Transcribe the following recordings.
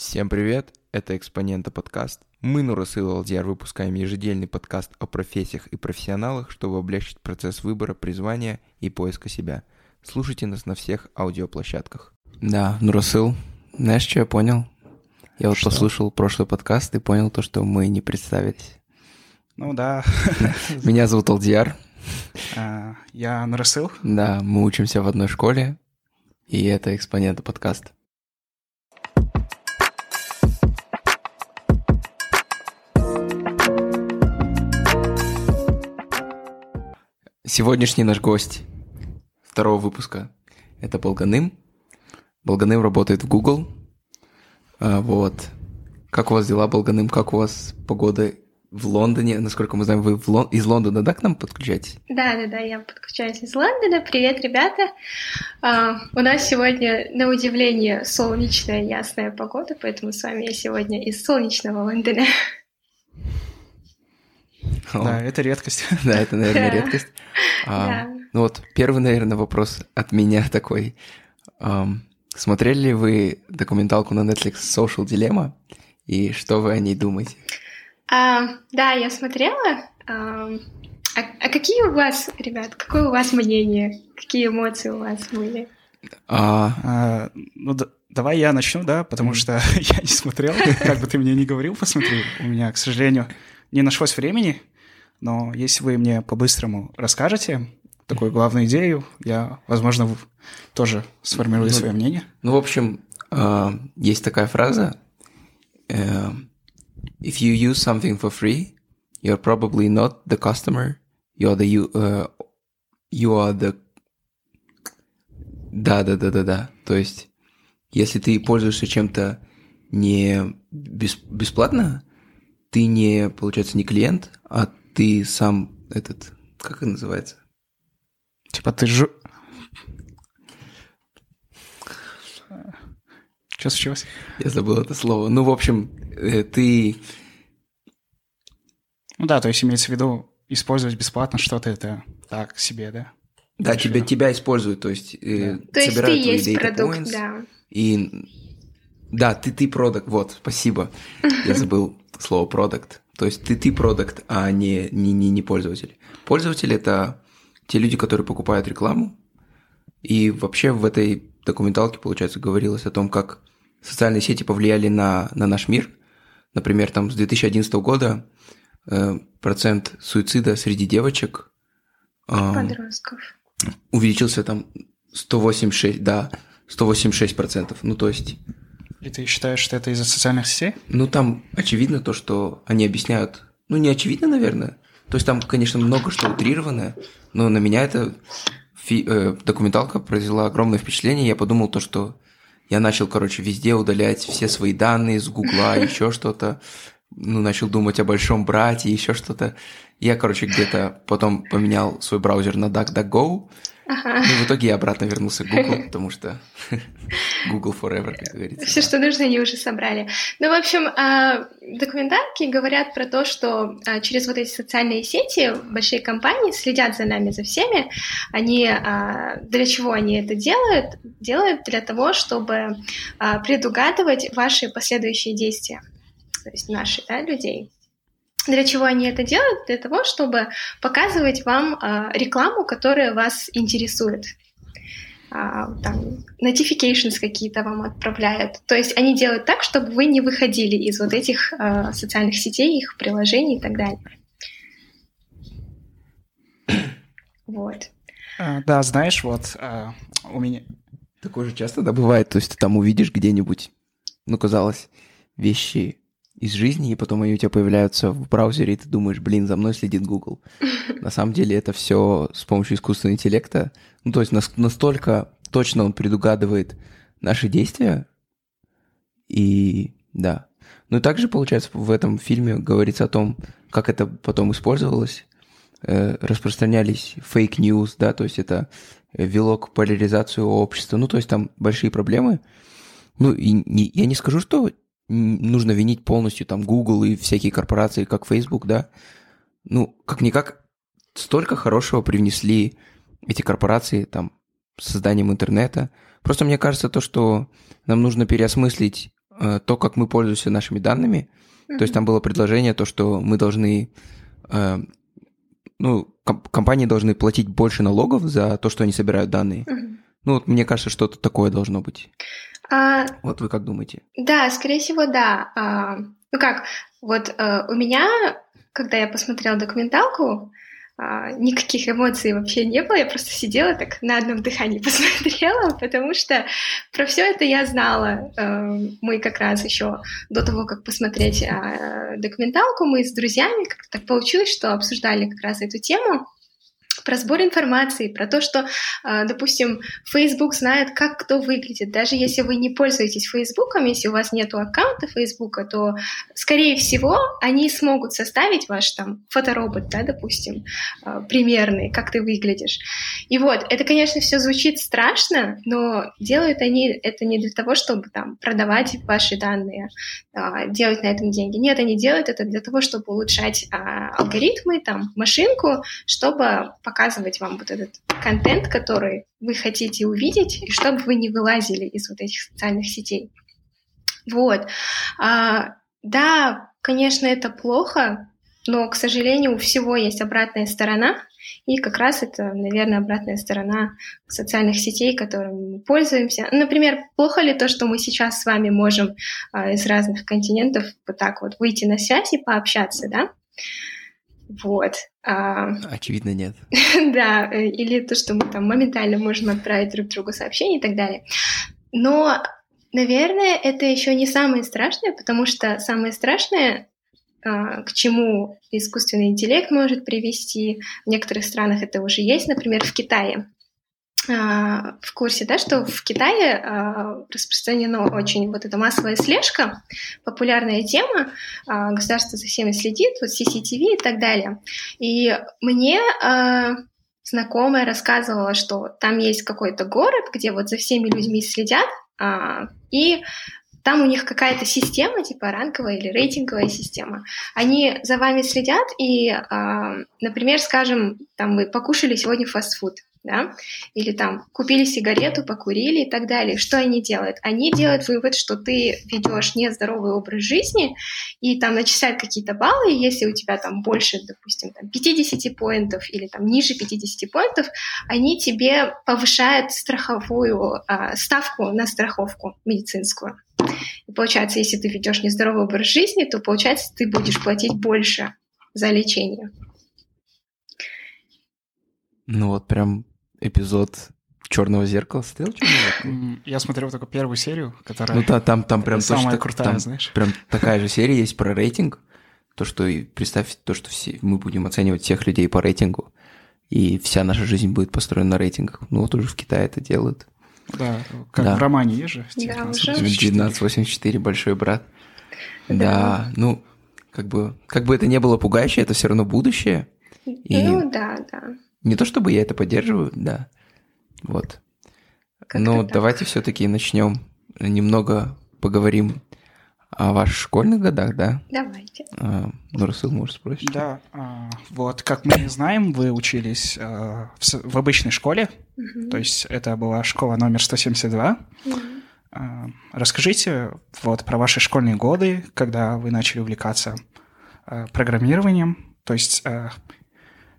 Всем привет, это Экспонента подкаст. Мы, Нурасыл Алдиар, выпускаем ежедельный подкаст о профессиях и профессионалах, чтобы облегчить процесс выбора, призвания и поиска себя. Слушайте нас на всех аудиоплощадках. Да, Нурасыл, знаешь, что я понял? Я вот Что? послушал прошлый подкаст и понял то, что мы не представились. Ну да, Меня зовут Алдиар, А, я Нурасыл. да, мы учимся в одной школе, и это Экспонента подкаст. Сегодняшний наш гость второго выпуска – это Болганым. Болганым работает в Google. А, вот. Как у вас дела, Болганым? Как у вас погода в Лондоне? Насколько мы знаем, вы в Лон- из Лондона, да, к нам подключаетесь? Да, да, да, я подключаюсь из Лондона. Привет, ребята. А, у нас сегодня, на удивление, солнечная, ясная погода, поэтому с вами я сегодня из солнечного Лондона. Да, это редкость. Да, это, наверное, редкость. А. Ну вот, первый, наверное, вопрос от меня такой. Смотрели ли вы документалку на Netflix Social Dilemma? И что вы о ней думаете? А, да, я смотрела. А, а, а какие у вас, ребят, какое у вас мнение? Какие эмоции у вас были? А, А, ну, да- давай я начну, да, потому что я не смотрел. Как бы ты мне не говорил, посмотри. У меня, к сожалению, не нашлось времени. Но если вы мне по-быстрому расскажете такую главную идею, я, возможно, тоже сформирую Ну, свое мнение. ну, в общем, а, есть такая фраза. э, If you use something for free, you're probably not the customer, you're the you, э, you are the... Да, да, да, да, да. То есть, если ты пользуешься чем-то не бес- бесплатно, ты не, получается, не клиент, а ты сам этот, как это называется? Типа ты жу... Что случилось? Я забыл это слово. Ну, в общем, э, ты Ну да, то есть имеется в виду использовать бесплатно что-то, это так себе, да? Да, Хорошо. тебя, тебя используют, то есть, э, То есть ты собирают есть data продукт, points, да. И да, ты ты продукт, вот, спасибо. Я забыл слово продукт. То есть ты ты продукт, а не, не, не, не пользователь. Пользователь это те люди, которые покупают рекламу. И вообще в этой документалке, получается, говорилось о том, как социальные сети повлияли на, на наш мир. Например, там с 2011 года э, процент суицида среди девочек эм, Подростков. увеличился там 186, да, 186 процентов. Ну, то есть, И ты считаешь, что это из-за социальных сетей? ну, там очевидно то, что они объясняют. Ну, не очевидно, наверное. То есть, там, конечно, много что утрированное, но на меня эта фи- э, документалка произвела огромное впечатление. Я подумал то, что я начал, короче, везде удалять все свои данные с Гугла, еще что-то. Ну, начал думать о большом брате, еще что-то. Я, короче, где-то потом поменял свой браузер на DuckDuckGo, Ага. Ну, в итоге я обратно вернулся к Google, потому что Google forever, как говорится. Все, что нужно, они уже собрали. Ну, в общем, а, документалки говорят про то, что а, через вот эти социальные сети большие компании следят за нами, за всеми. Они а, для чего они это делают? Делают для того, чтобы предугадывать ваши последующие действия, то есть наши, да, людей. Для чего они это делают? Для того, чтобы показывать вам а, рекламу, которая вас интересует. А, там, notifications какие-то вам отправляют. То есть они делают так, чтобы вы не выходили из вот этих а, социальных сетей, их приложений и так далее. Вот. А, да, знаешь, вот у меня... Такое же часто да, бывает, то есть ты там увидишь где-нибудь, ну, казалось, вещи из жизни, и потом они у тебя появляются в браузере, и ты думаешь, блин, за мной следит Google. На самом деле это все с помощью искусственного интеллекта. Ну, то есть нас- настолько точно он предугадывает наши действия, и да. Ну и также, получается, в этом фильме говорится о том, как это потом использовалось. Э, распространялись fake news, да, то есть это вело к поляризацию общества. Ну, то есть там большие проблемы. Ну, и не- я не скажу, что нужно винить полностью там Google и всякие корпорации, как Facebook, да. Ну, как-никак, столько хорошего привнесли эти корпорации там с созданием интернета. Просто мне кажется то, что нам нужно переосмыслить э, то, как мы пользуемся нашими данными. Mm-hmm. То есть там было предложение, то, что мы должны, э, ну, ком- компании должны платить больше налогов за то, что они собирают данные. Mm-hmm. Ну, вот мне кажется, что-то такое должно быть. А... Вот вы как думаете? Да, скорее всего, да. А, ну как, вот а, у меня, когда я посмотрела документалку, а, никаких эмоций вообще не было, я просто сидела так на одном дыхании посмотрела, потому что про все это я знала. А, мы как раз еще до того, как посмотреть а, документалку, мы с друзьями как-то так получилось, что обсуждали как раз эту тему про сбор информации, про то, что, а, допустим, Facebook знает, как кто выглядит. Даже если вы не пользуетесь Facebook, если у вас нет аккаунта Facebook, то, скорее всего, они смогут составить ваш там фоторобот, да, допустим, а, примерный, как ты выглядишь. И вот, это, конечно, все звучит страшно, но делают они это не для того, чтобы там продавать ваши данные, а, делать на этом деньги. Нет, они делают это для того, чтобы улучшать алгоритмы, там, машинку, чтобы показывать вам вот этот контент, который вы хотите увидеть, и чтобы вы не вылазили из вот этих социальных сетей. Вот. А, да, конечно, это плохо, но, к сожалению, у всего есть обратная сторона, и как раз это, наверное, обратная сторона социальных сетей, которыми мы пользуемся. Например, плохо ли то, что мы сейчас с вами можем а, из разных континентов вот так вот выйти на связь и пообщаться, да? Вот. А, Очевидно, нет. да, э, или то, что мы там моментально можем отправить друг другу сообщение и так далее. Но, наверное, это еще не самое страшное, потому что самое страшное, а, к чему искусственный интеллект может привести, в некоторых странах это уже есть, например, в Китае. А, в курсе, да, что в Китае а, распространена очень вот эта массовая слежка, популярная тема, а, государство за всеми следит, вот CCTV и так далее. И мне знакомая рассказывала, что там есть какой-то город, где вот за всеми людьми следят, и там у них какая-то система, типа ранговая или рейтинговая система. Они за вами следят и, например, скажем, там вы покушали сегодня фастфуд, да, или там купили сигарету, покурили и так далее. Что они делают? Они делают вывод, что ты ведешь нездоровый образ жизни, и там начисляют какие-то баллы, и если у тебя там больше, допустим, там 50 поинтов или там ниже 50 поинтов, они тебе повышают страховую а, ставку на страховку медицинскую. И получается, если ты ведешь нездоровый образ жизни, то получается, ты будешь платить больше за лечение. Ну вот прям эпизод Черного зеркала смотрел Черного Я смотрел только первую серию, которая. Ну да, там, там прям самая точно, крутая, там знаешь. Прям такая же серия есть про рейтинг. То, что представь, то, что все мы будем оценивать всех людей по рейтингу, и вся наша жизнь будет построена на рейтингах. Ну вот уже в Китае это делают. Да, как да. в романе есть же. Да, 1984, большой брат. Да. да, ну, как бы, как бы это не было пугающе, это все равно будущее. И... Ну да, да. Не то чтобы я это поддерживаю, да. Вот. Как Но так. давайте все-таки начнем немного поговорим о ваших школьных годах, да? Давайте. А, ну, Расул, можешь спросить? Да, а, вот, как мы знаем, вы учились а, в, в обычной школе, угу. то есть это была школа номер 172. Угу. А, расскажите вот про ваши школьные годы, когда вы начали увлекаться а, программированием, то есть а,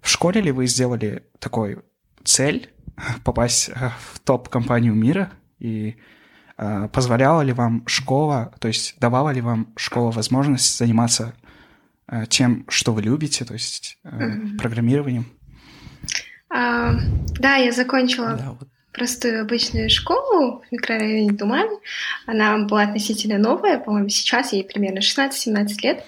в школе ли вы сделали такой цель попасть э, в топ-компанию мира? И э, позволяла ли вам школа, то есть давала ли вам школа возможность заниматься э, тем, что вы любите, то есть э, mm-hmm. программированием? А, да, я закончила да, вот простую обычную школу в микрорайоне Думан. Она была относительно новая, по-моему, сейчас ей примерно 16-17 лет.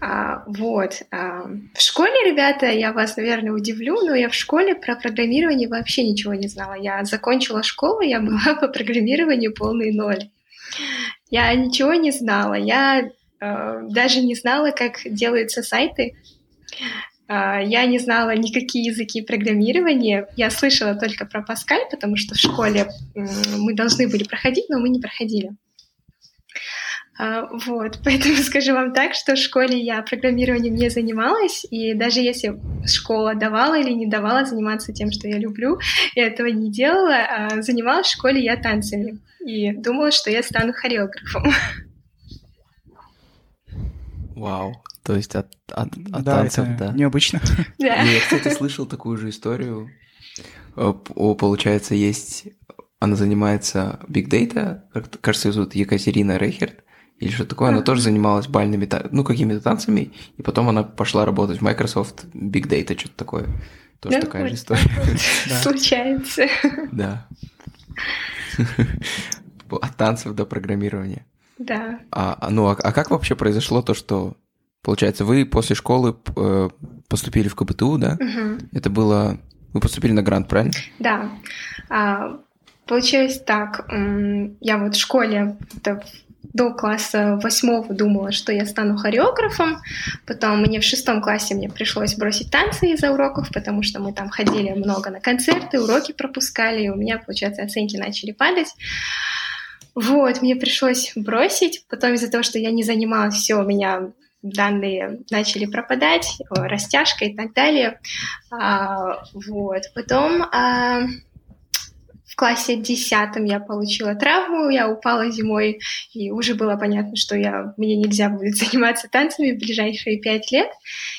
А, вот. А, в школе, ребята, я вас, наверное, удивлю, но я в школе про программирование вообще ничего не знала. Я закончила школу, я была по программированию полный ноль. Я ничего не знала. Я э, даже не знала, как делаются сайты. А, я не знала никакие языки программирования. Я слышала только про Паскаль, потому что в школе мы должны были проходить, но мы не проходили. А, вот, поэтому скажу вам так, что в школе я программированием не занималась, и даже если школа давала или не давала заниматься тем, что я люблю, я этого не делала, а занималась в школе я танцами, и думала, что я стану хореографом. Вау. То есть от, от, от да, танцев, это да. необычно. Да. Я, кстати, слышал такую же историю. Э, О, получается, есть... Она занимается биг дейта, кажется, ее зовут Екатерина Рейхерт, или что такое. Она тоже занималась бальными, ну, какими-то танцами, и потом она пошла работать в Microsoft Big Data, что-то такое. Тоже Ну, такая же история. Да. Случается. Да. От танцев до программирования. Да. А, а, ну, а, а как вообще произошло то, что, получается, вы после школы э, поступили в КБТУ, да? Мгм. Это было... Вы поступили на грант, правильно? Да. А, Получилось так. Я вот в школе до класса восьмого думала, что я стану хореографом. Потом мне в шестом классе мне пришлось бросить танцы из-за уроков, потому что мы там ходили много на концерты, уроки пропускали, и у меня, получается, оценки начали падать. Вот, мне пришлось бросить. Потом из-за того, что я не занималась, все, у меня данные начали пропадать, растяжка и так далее. А, вот. Потом а, в классе десятом я получила травму, я упала зимой, и уже было понятно, что я, мне нельзя будет заниматься танцами в ближайшие пять лет,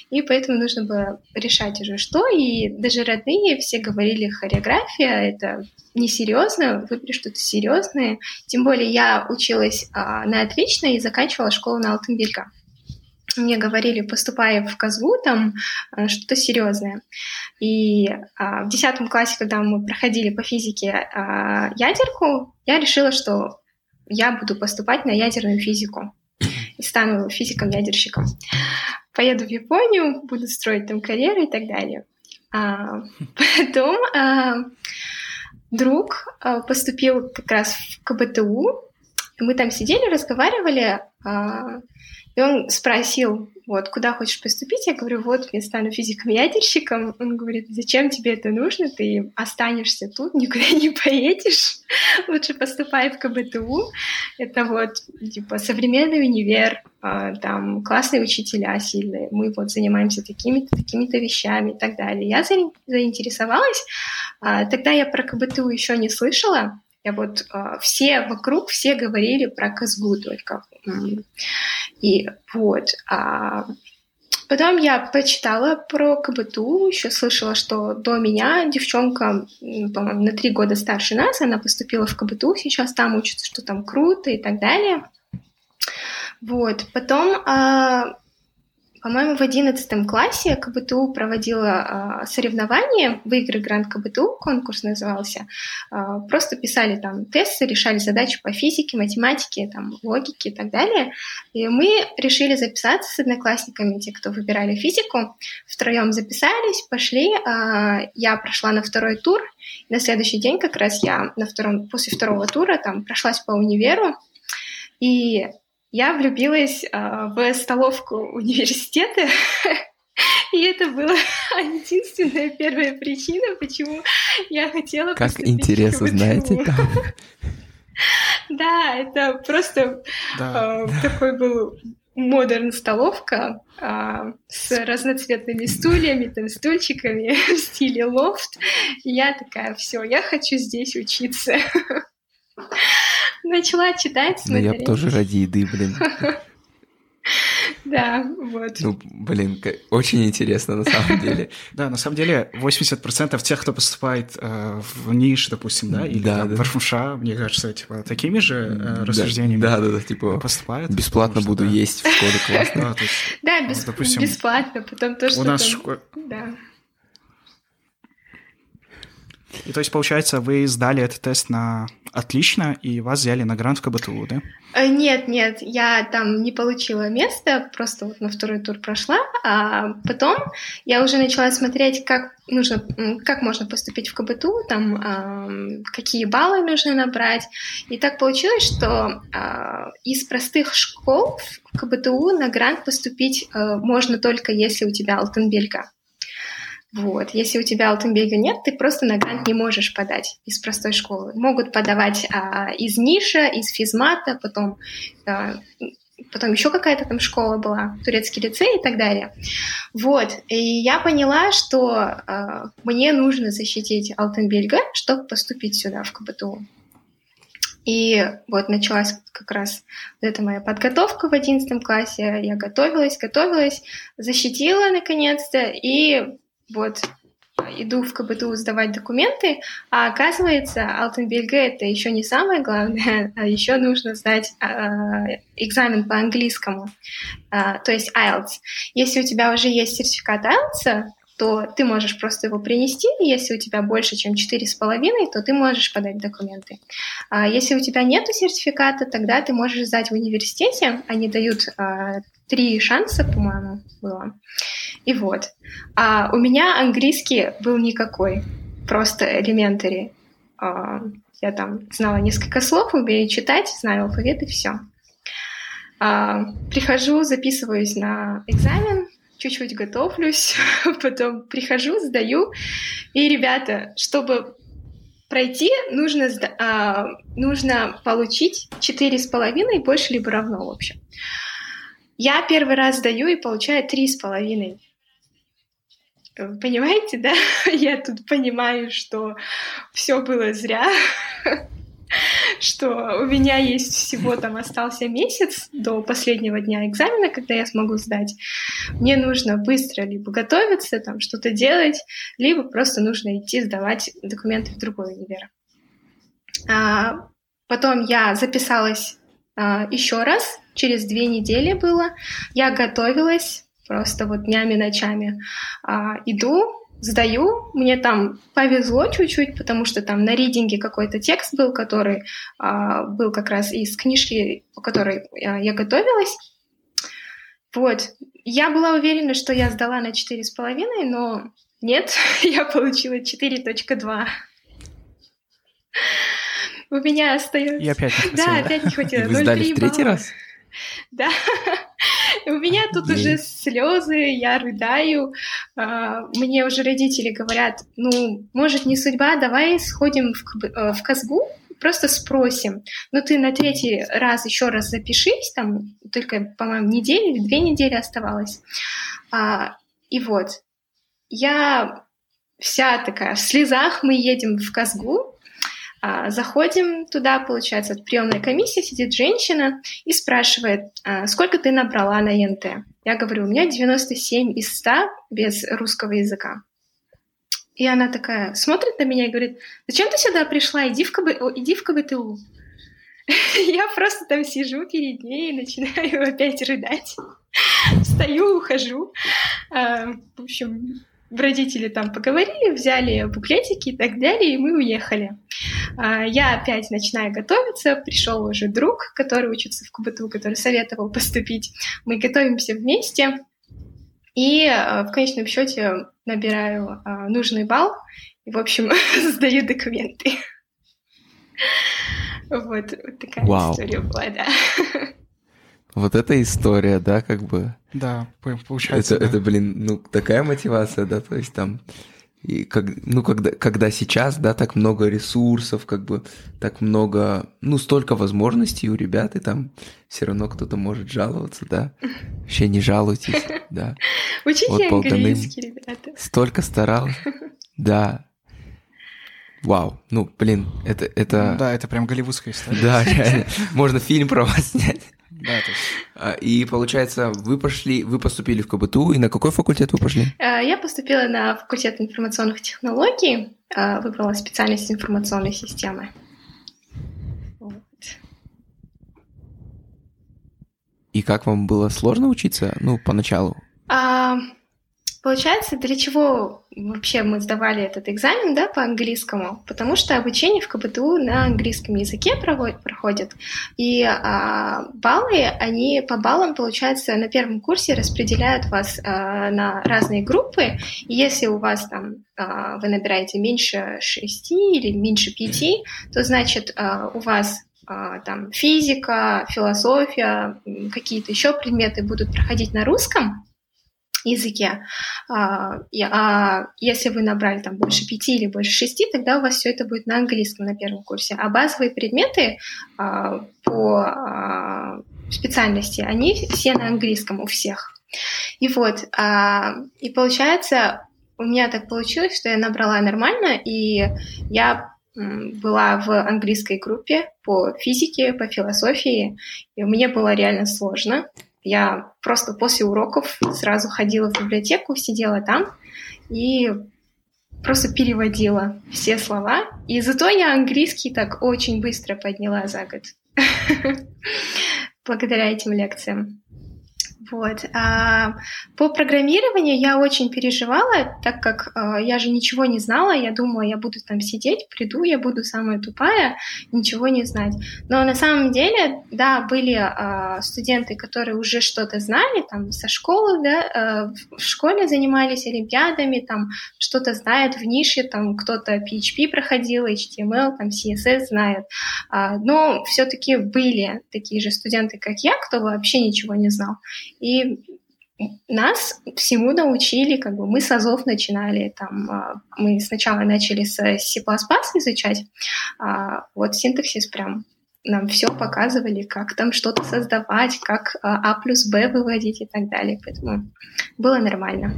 и поэтому нужно было решать уже что, и даже родные все говорили, хореография — это несерьезно, выбери что-то серьезное. Тем более я училась а, на отлично и заканчивала школу на Алтынбелька. Мне говорили, поступая в КАЗУ, там а, что-то серьезное. И а, в десятом классе, когда мы проходили по физике а, ядерку, я решила, что я буду поступать на ядерную физику и стану физиком-ядерщиком. Поеду в Японию, буду строить там карьеру и так далее. А, потом а, друг а, поступил как раз в КБТУ. Мы там сидели, разговаривали, а, и он спросил, вот, куда хочешь поступить? Я говорю, вот, я стану физиком-ядерщиком. Он говорит, зачем тебе это нужно? Ты останешься тут, никуда не поедешь. Лучше поступай в КБТУ. Это вот, типа, современный универ, а, там классные учителя сильные. Мы вот занимаемся такими-то, такими-то вещами и так далее. Я заин- заинтересовалась. А, Тогда я про КБТУ еще не слышала. Я вот а, все вокруг, все говорили про КСГУ только. И вот. а, Потом я почитала про КБТУ, еще слышала, что до меня девчонка, по-моему, на три года старше нас, она поступила в КБТУ, сейчас там учится, что там круто и так далее. Вот. Потом, а, по-моему, в одиннадцатом классе КБТУ проводила а, соревнование, выигры Гранд КБТУ, конкурс назывался. А, Просто писали там тесты, решали задачи по физике, математике, там, логике и так далее. И мы решили записаться с одноклассниками, те, кто выбирали физику. Втроем записались, пошли. а, Я прошла на второй тур. На следующий день как раз я на втором, после второго тура там прошлась по универу. И я влюбилась а, в столовку университета. И это была единственная первая причина, почему я хотела Как поступить в интересно, знаете, там. Да, это просто Да. а, такой был модерн столовка а, с разноцветными стульями, там, стульчиками в стиле лофт. И я такая, все, я хочу здесь учиться. Начала читать, Ну, я бы смотреть. тоже ради еды, блин. Да, вот. Ну, блин, очень интересно на самом деле. Да, на самом деле 80% тех, кто поступает э, в НИШ, допустим, да, или Да, там да. в РФМШ, мне кажется, типа, такими же э, Да, рассуждениями Да, да, да, типа, поступают. бесплатно потому буду да. есть в школе, классно. Да, допустим, бесплатно, потом то, что у нас. И то есть, получается, вы сдали этот тест на отлично, и вас взяли на грант в КБТУ, да? Э, Нет, нет, я там не получила место, просто вот на второй тур прошла, а потом я уже начала смотреть, как нужно, как можно поступить в КБТУ, там ам, какие баллы нужно набрать, и так получилось, что а, из простых школ в КБТУ на грант поступить э, можно только если у тебя Алтенбельга. Вот. Если у тебя Алтенбельга нет, ты просто на грант не можешь подать из простой школы. Могут подавать а, из ниша, из физмата, потом, а, потом еще какая-то там школа была, турецкий лицей и так далее. Вот. И я поняла, что а, мне нужно защитить Алтенбельга, чтобы поступить сюда, в КБТУ. И вот началась как раз эта моя подготовка в одиннадцатом классе. Я готовилась, готовилась, защитила наконец-то, и вот иду в КБТУ сдавать документы, а оказывается, Алтенбельге это еще не самое главное, а еще нужно сдать э, экзамен по английскому, э, то есть IELTS. Если у тебя уже есть сертификат IELTS, то ты можешь просто его принести, и если у тебя больше, чем 4,5, то ты можешь подать документы. А если у тебя нет сертификата, тогда ты можешь сдать в университете, они дают а, три шанса, по-моему, было. И вот. А у меня английский был никакой, просто elementary. А, я там знала несколько слов, умею читать, знаю алфавит и все. А, прихожу, записываюсь на экзамен, чуть-чуть готовлюсь, потом прихожу, сдаю. И, ребята, чтобы пройти, нужно, а, нужно получить 4,5 больше либо равно, в общем. Я первый раз сдаю и получаю 3,5. Понимаете, да? Я тут понимаю, что все было зря. что у меня есть всего там остался месяц до последнего дня экзамена, когда я смогу сдать. Мне нужно быстро либо готовиться, там что-то делать, либо просто нужно идти сдавать документы в другой универ. А, потом я записалась а, еще раз, через две недели было. Я готовилась просто вот днями, ночами. А, иду, сдаю, мне там повезло чуть-чуть, потому что там на ридинге какой-то текст был, который а, был как раз из книжки, по которой а, я готовилась. Вот. Я была уверена, что я сдала на 4,5, но нет, я получила 4.2. У меня остается... И опять не хватило. Да, опять не хватило. Вы сдали в третий раз? Да. У меня тут уже слезы, я рыдаю. А, мне уже родители говорят, ну, может, не судьба, давай сходим в, э, в Казгу, просто спросим. Ну, ты на третий раз еще раз запишись, там только, по-моему, неделю или две недели оставалось. А, и вот, я вся такая в слезах, мы едем в Казгу, заходим туда, получается, от приемной комиссии сидит женщина и спрашивает, а, сколько ты набрала на ЕНТ? Я говорю, у меня 97 из 100 без русского языка. И она такая смотрит на меня и говорит, зачем ты сюда пришла? Иди в, КБ... Иди в КБТУ. Я просто там сижу перед ней и начинаю опять рыдать. Встаю, ухожу. А, в общем, родители там поговорили, взяли буклетики и так далее, и мы уехали. А, я опять начинаю готовиться, пришел уже друг, который учится в КБТУ, который советовал поступить. Мы готовимся вместе, и а, в конечном счете набираю а, нужный балл, и, в общем, сдаю документы. Вот, вот такая Вау. история была, да. Вот эта история, да, как бы. Да, получается. Это, да. это, блин, ну, такая мотивация, да, то есть там и как, ну, когда, когда сейчас, да, так много ресурсов, как бы так много, ну, столько возможностей у ребят, и там все равно кто-то может жаловаться, да. Вообще не жалуйтесь, да. Учите вот английский, ребята. Столько старалась. Да. Вау, ну, блин, это... это... Да, это прям голливудская история. Да, реально. Можно фильм про вас снять. Да, то есть... А, и получается, вы пошли, вы поступили в КБТУ, и на какой факультет вы пошли? А, я поступила на факультет информационных технологий, а, выбрала специальность информационной системы. Вот. И как вам было сложно учиться, ну, поначалу? А, Получается, для чего вообще мы сдавали этот экзамен да, по английскому? Потому что обучение в КБТУ на английском языке проходит. И а, баллы, они по баллам, получается, на первом курсе распределяют вас а, на разные группы. И если у вас там а, вы набираете меньше 6 или меньше 5, то значит а, у вас а, там физика, философия, какие-то еще предметы будут проходить на русском, языке. А, а если вы набрали там больше пяти или больше шести, тогда у вас все это будет на английском на первом курсе. А базовые предметы а, по а, специальности, они все на английском у всех. И вот, и получается, у меня так получилось, что я набрала нормально, и я была в английской группе по физике, по философии, и мне было реально сложно. Я просто после уроков сразу ходила в библиотеку, сидела там и просто переводила все слова. И зато я английский так очень быстро подняла за год. Благодаря этим лекциям. Вот. А по программированию я очень переживала, так как а, я же ничего не знала, я думала, я буду там сидеть, приду, я буду самая тупая, ничего не знать. Но на самом деле, да, были а, студенты, которые уже что-то знали, там со школы, да, а, в школе занимались олимпиадами, там что-то знают в нише, там кто-то PHP проходил, HTML, там CSS знает. А, но все-таки были такие же студенты, как я, кто вообще ничего не знал. И нас всему научили, как бы мы с Азов начинали, там, а, мы сначала начали с C++ изучать, а вот синтаксис прям нам все показывали, как там что-то создавать, как А, а плюс Б выводить и так далее. Поэтому было нормально.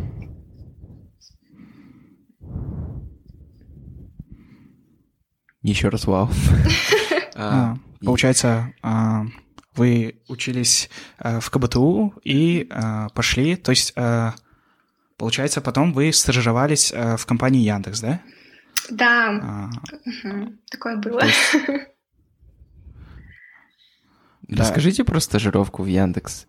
Еще раз вау. А, получается, вы учились э, в КБТУ и э, пошли, то есть, э, получается, потом вы стажировались э, в компании Яндекс, да? Да, а, угу. такое было. Есть... Расскажите про стажировку в Яндекс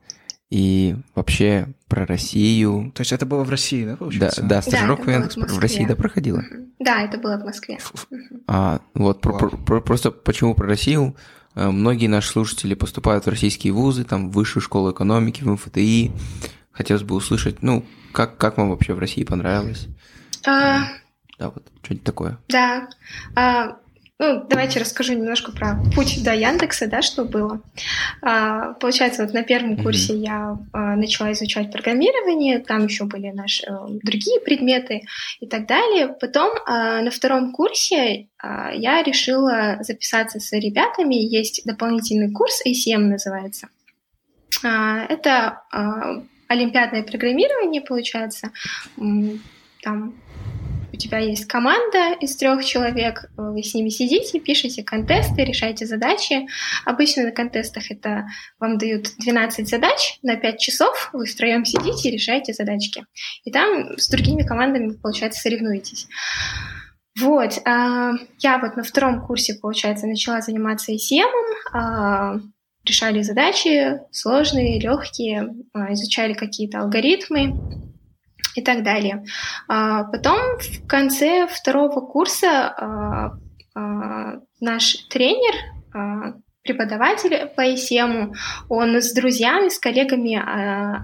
и вообще про Россию. То есть это было в России, да, получается? Да, да стажировка да, в Яндекс в, в России, да, проходила? Да, это было в Москве. А, вот, про, про, просто почему про Россию? Э, многие наши слушатели поступают в российские вузы, там, в высшую школу экономики, в МФТИ. Хотелось бы услышать, ну, как, как вам вообще в России понравилось? А... Да, вот, что-нибудь такое. Да. А, ну, давайте расскажу немножко про путь до Яндекса, да, что было. А, получается, вот на первом курсе mm-hmm. я а, начала изучать программирование, там еще были наши а, другие предметы и так далее. Потом а, на втором курсе а, я решила записаться с ребятами. Есть дополнительный курс, ACM называется. А, это а, олимпиадное программирование, получается. Там у тебя есть команда из трех человек, вы с ними сидите, пишете контесты, решаете задачи. Обычно на контестах это вам дают 12 задач на 5 часов, вы втроем сидите и решаете задачки. И там с другими командами, получается, соревнуетесь. Вот, а, я вот на втором курсе, получается, начала заниматься ECM, а, решали задачи сложные, легкие, а, изучали какие-то алгоритмы, и так далее. А, потом в конце второго курса а, а, наш тренер, преподаватель по ECM, он с друзьями, с коллегами,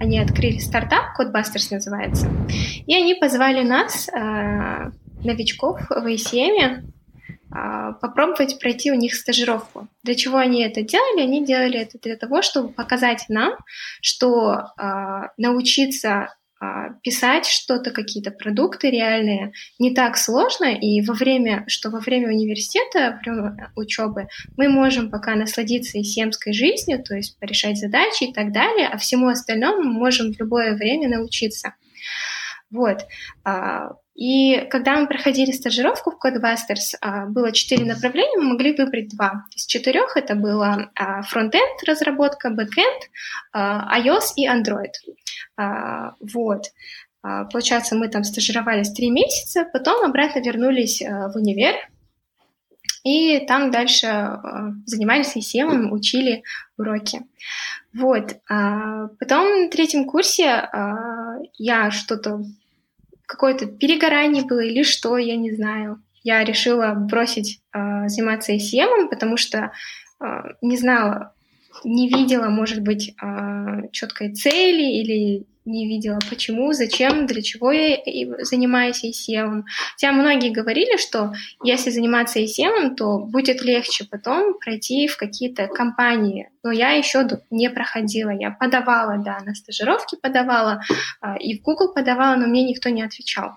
они открыли стартап, Codebusters называется, и они позвали нас, новичков в ECM, попробовать пройти у них стажировку. Для чего они это делали? Они делали это для того, чтобы показать нам, что научиться писать что-то, какие-то продукты реальные не так сложно, и во время, что во время университета, во время учебы, мы можем пока насладиться ACM ской жизнью, то есть порешать задачи и так далее, а всему остальному мы можем в любое время научиться. Вот. А, и когда мы проходили стажировку в Codebusters, а, было четыре направления, мы могли выбрать два. Из четырех это было frontend разработка, backend, iOS и Android. А, вот. А, получается, мы там стажировались три месяца, потом обратно вернулись а, в универ, и там дальше занимались ECM, учили уроки. Вот. Потом на третьем курсе я что-то, какое-то перегорание было или что, я не знаю. Я решила бросить заниматься ECM, потому что не знала, не видела, может быть, четкой цели или не видела, почему, зачем, для чего я занимаюсь ACM. Хотя многие говорили, что если заниматься ACM, то будет легче потом пройти в какие-то компании. Но я еще не проходила. Я подавала, да, на стажировки подавала, а, и в Google подавала, но мне никто не отвечал.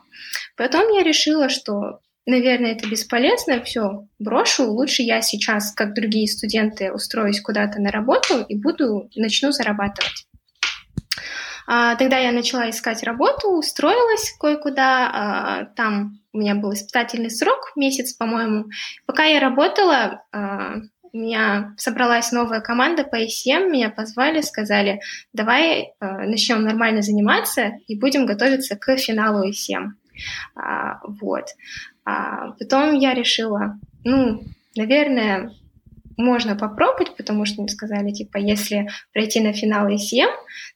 Потом я решила, что наверное, это бесполезно, все, брошу, лучше я сейчас, как другие студенты, устроюсь куда-то на работу и буду, начну зарабатывать. А, тогда я начала искать работу, устроилась кое-куда. А, там у меня был испытательный срок, месяц, по-моему. Пока я работала, а, у меня собралась новая команда по ICM, меня позвали, сказали, давай начнем нормально заниматься и будем готовиться к финалу ICM. Вот. Потом я решила, ну, наверное, можно попробовать, потому что мне сказали, типа, если пройти на финал ECM,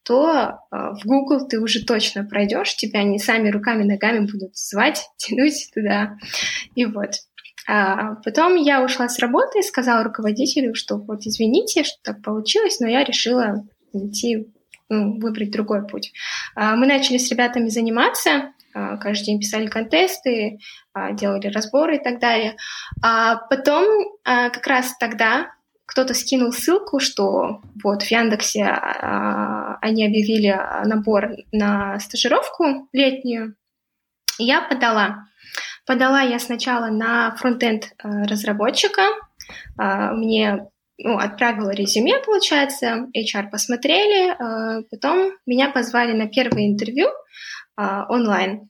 то э, в Google ты уже точно пройдешь, тебя они сами руками, ногами будут звать, тянуть туда. И вот. А потом я ушла с работы и сказала руководителю, что вот извините, что так получилось, но я решила идти, ну, выбрать другой путь. А мы начали с ребятами заниматься, а, каждый день писали контесты, а, делали разборы и так далее. А потом как раз тогда кто-то скинул ссылку, что вот в Яндексе они объявили набор на стажировку летнюю. я подала. Подала я сначала на фронтенд разработчика. Мне ну, отправила резюме, получается, HR посмотрели, потом меня позвали на первое интервью, а, онлайн.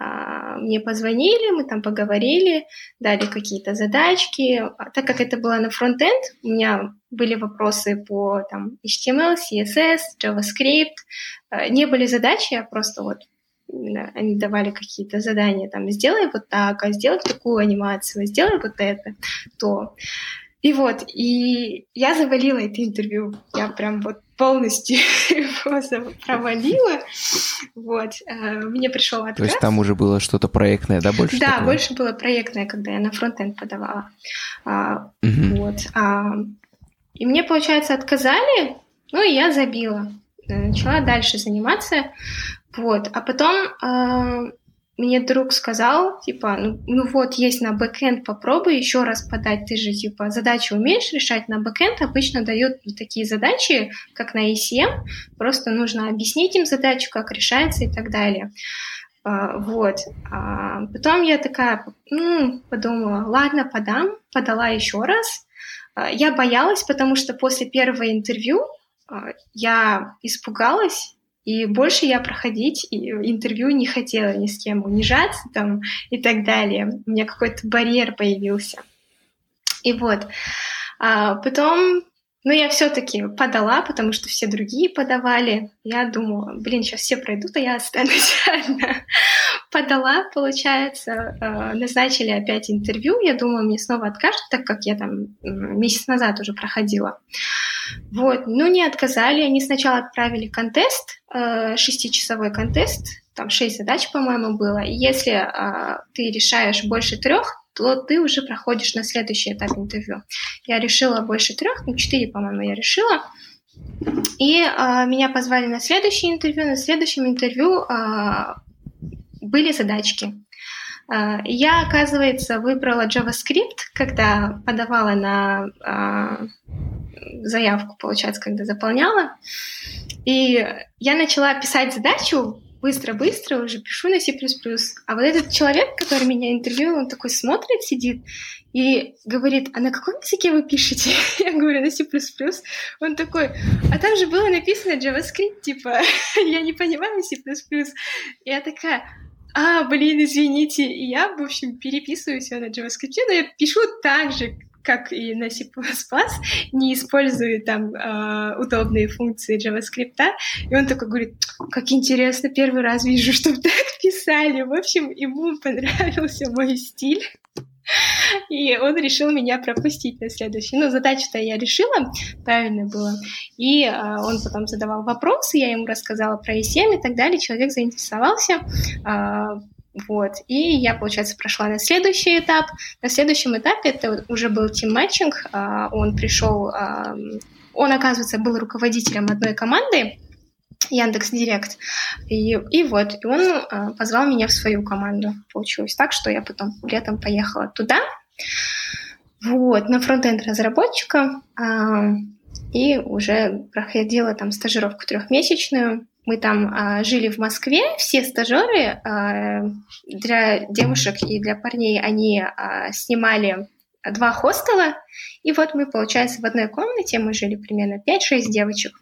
А, мне позвонили, мы там поговорили, дали какие-то задачки. А так как это было на фронтенд, у меня были вопросы по там, HTML, CSS, JavaScript. Не были задачи, а просто вот они давали какие-то задания, там, сделай вот так, а сделай такую анимацию, сделай вот это, то. И вот, и я завалила это интервью. Я прям вот полностью его провалила. Вот. Э, мне пришел отказ. То есть там уже было что-то проектное, да, больше? Да, такое? больше было проектное, когда я на frontend подавала. Угу. Вот. А, и мне, получается, отказали, ну и я забила. Начала дальше заниматься. Вот. А потом э, мне друг сказал, типа, ну, ну вот, есть на backend, попробуй еще раз подать, ты же, типа, задачи умеешь решать на backend, обычно дают такие задачи, как на ACM, просто нужно объяснить им задачу, как решается и так далее. А, вот. А потом я такая, ну, подумала, ладно, подам, подала еще раз. А, я боялась, потому что после первого интервью я испугалась, и больше я проходить интервью не хотела ни с кем унижаться там и так далее. У меня какой-то барьер появился. И вот. А потом, ну, я все-таки подала, потому что все другие подавали. Я думала, блин, сейчас все пройдут, а я останусь одна. Подала, получается, э, назначили опять интервью. Я думала, мне снова откажут, так как я там месяц назад уже проходила. Вот, ну не отказали, они сначала отправили контест, э, шестичасовой контест, там шесть задач, по-моему, было. И если э, ты решаешь больше трех, то ты уже проходишь на следующий этап интервью. Я решила больше трех, ну четыре, по-моему, я решила. И э, меня позвали на следующее интервью. На следующем интервью э, были задачки. Э, я, оказывается, выбрала JavaScript, когда подавала на заявку, получается, когда заполняла. И я начала писать задачу быстро-быстро, уже пишу на C++. А вот этот человек, который меня интервьюировал, он такой смотрит, сидит и говорит, а на каком языке вы пишете? Я говорю, на C++. Он такой, а там же было написано JavaScript, типа, я не понимаю C++. И я такая, а, блин, извините. И я, в общем, переписываю все на JavaScript, но я пишу так же, как и на C++, не использую там э, удобные функции JavaScript. И он такой говорит, как интересно, первый раз вижу, что так писали. В общем, ему понравился мой стиль. И он решил меня пропустить на следующий. Ну, задачу-то я решила, правильно было. И э, он потом задавал вопросы, я ему рассказала про ESM и так далее. Человек заинтересовался, э, вот. И я, получается, прошла на следующий этап. На следующем этапе это уже был тим-матчинг. А, он пришел, а, он, оказывается, был руководителем одной команды, Яндекс Директ. И, и вот, и он а, позвал меня в свою команду. Получилось так, что я потом летом поехала туда, вот, на фронтенд разработчика, и уже проходила там стажировку трехмесячную. Мы там а, жили в Москве, все стажеры а, для девушек и для парней, они а, снимали два хостела, и вот мы, получается, в одной комнате, мы жили примерно 5-6 девочек.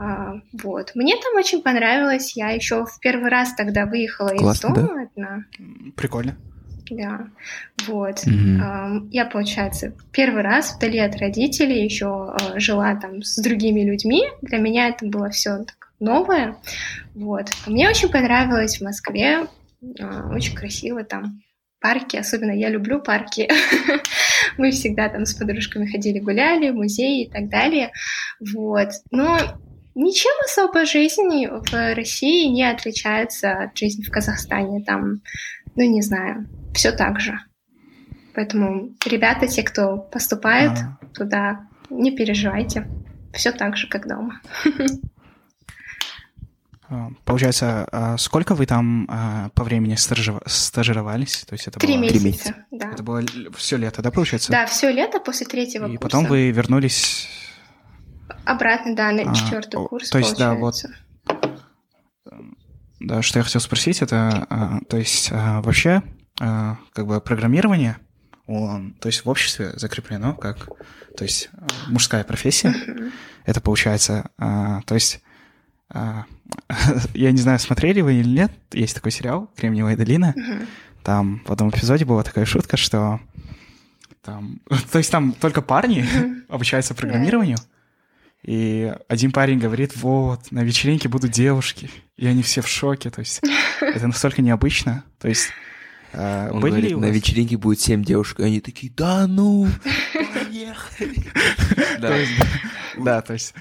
А, вот. Мне там очень понравилось. Я еще в первый раз тогда выехала Классно, из дома да? одна. Прикольно. Да, вот. Mm-hmm. Я, получается, первый раз вдали от родителей еще а, жила там с другими людьми. Для меня это было все так новое. Вот. Мне очень понравилось в Москве. А, очень красиво там. Парки, особенно я люблю парки. Мы всегда там с подружками ходили, гуляли, музеи и так далее. Вот. Но ничем особо жизни в России не отличается от жизни в Казахстане. Там, ну не знаю, все так же. Поэтому, ребята, те, кто поступает а. туда, не переживайте. Все так же, как дома. А, получается, а сколько вы там а, по времени стажировались? То есть это Три было... месяца, месяца, да. Это было все лето, да, получается? Да, все лето после третьего И курса. потом вы вернулись... Обратно, да, на четвертый а, курс, То есть, получается. да, вот... Да, что я хотел спросить, это, то есть, вообще как бы программирование, он, то есть в обществе закреплено как, то есть мужская профессия. Uh-huh. Это получается, то есть я не знаю, смотрели вы или нет, есть такой сериал «Кремниевая долина». Uh-huh. Там в одном эпизоде была такая шутка, что там, то есть там только парни обучаются программированию. И один парень говорит, вот, на вечеринке будут девушки, и они все в шоке, то есть это настолько необычно, то есть а, Он были говорит, на вечеринке будет семь девушек, и они такие, да ну, поехали. Да, то есть...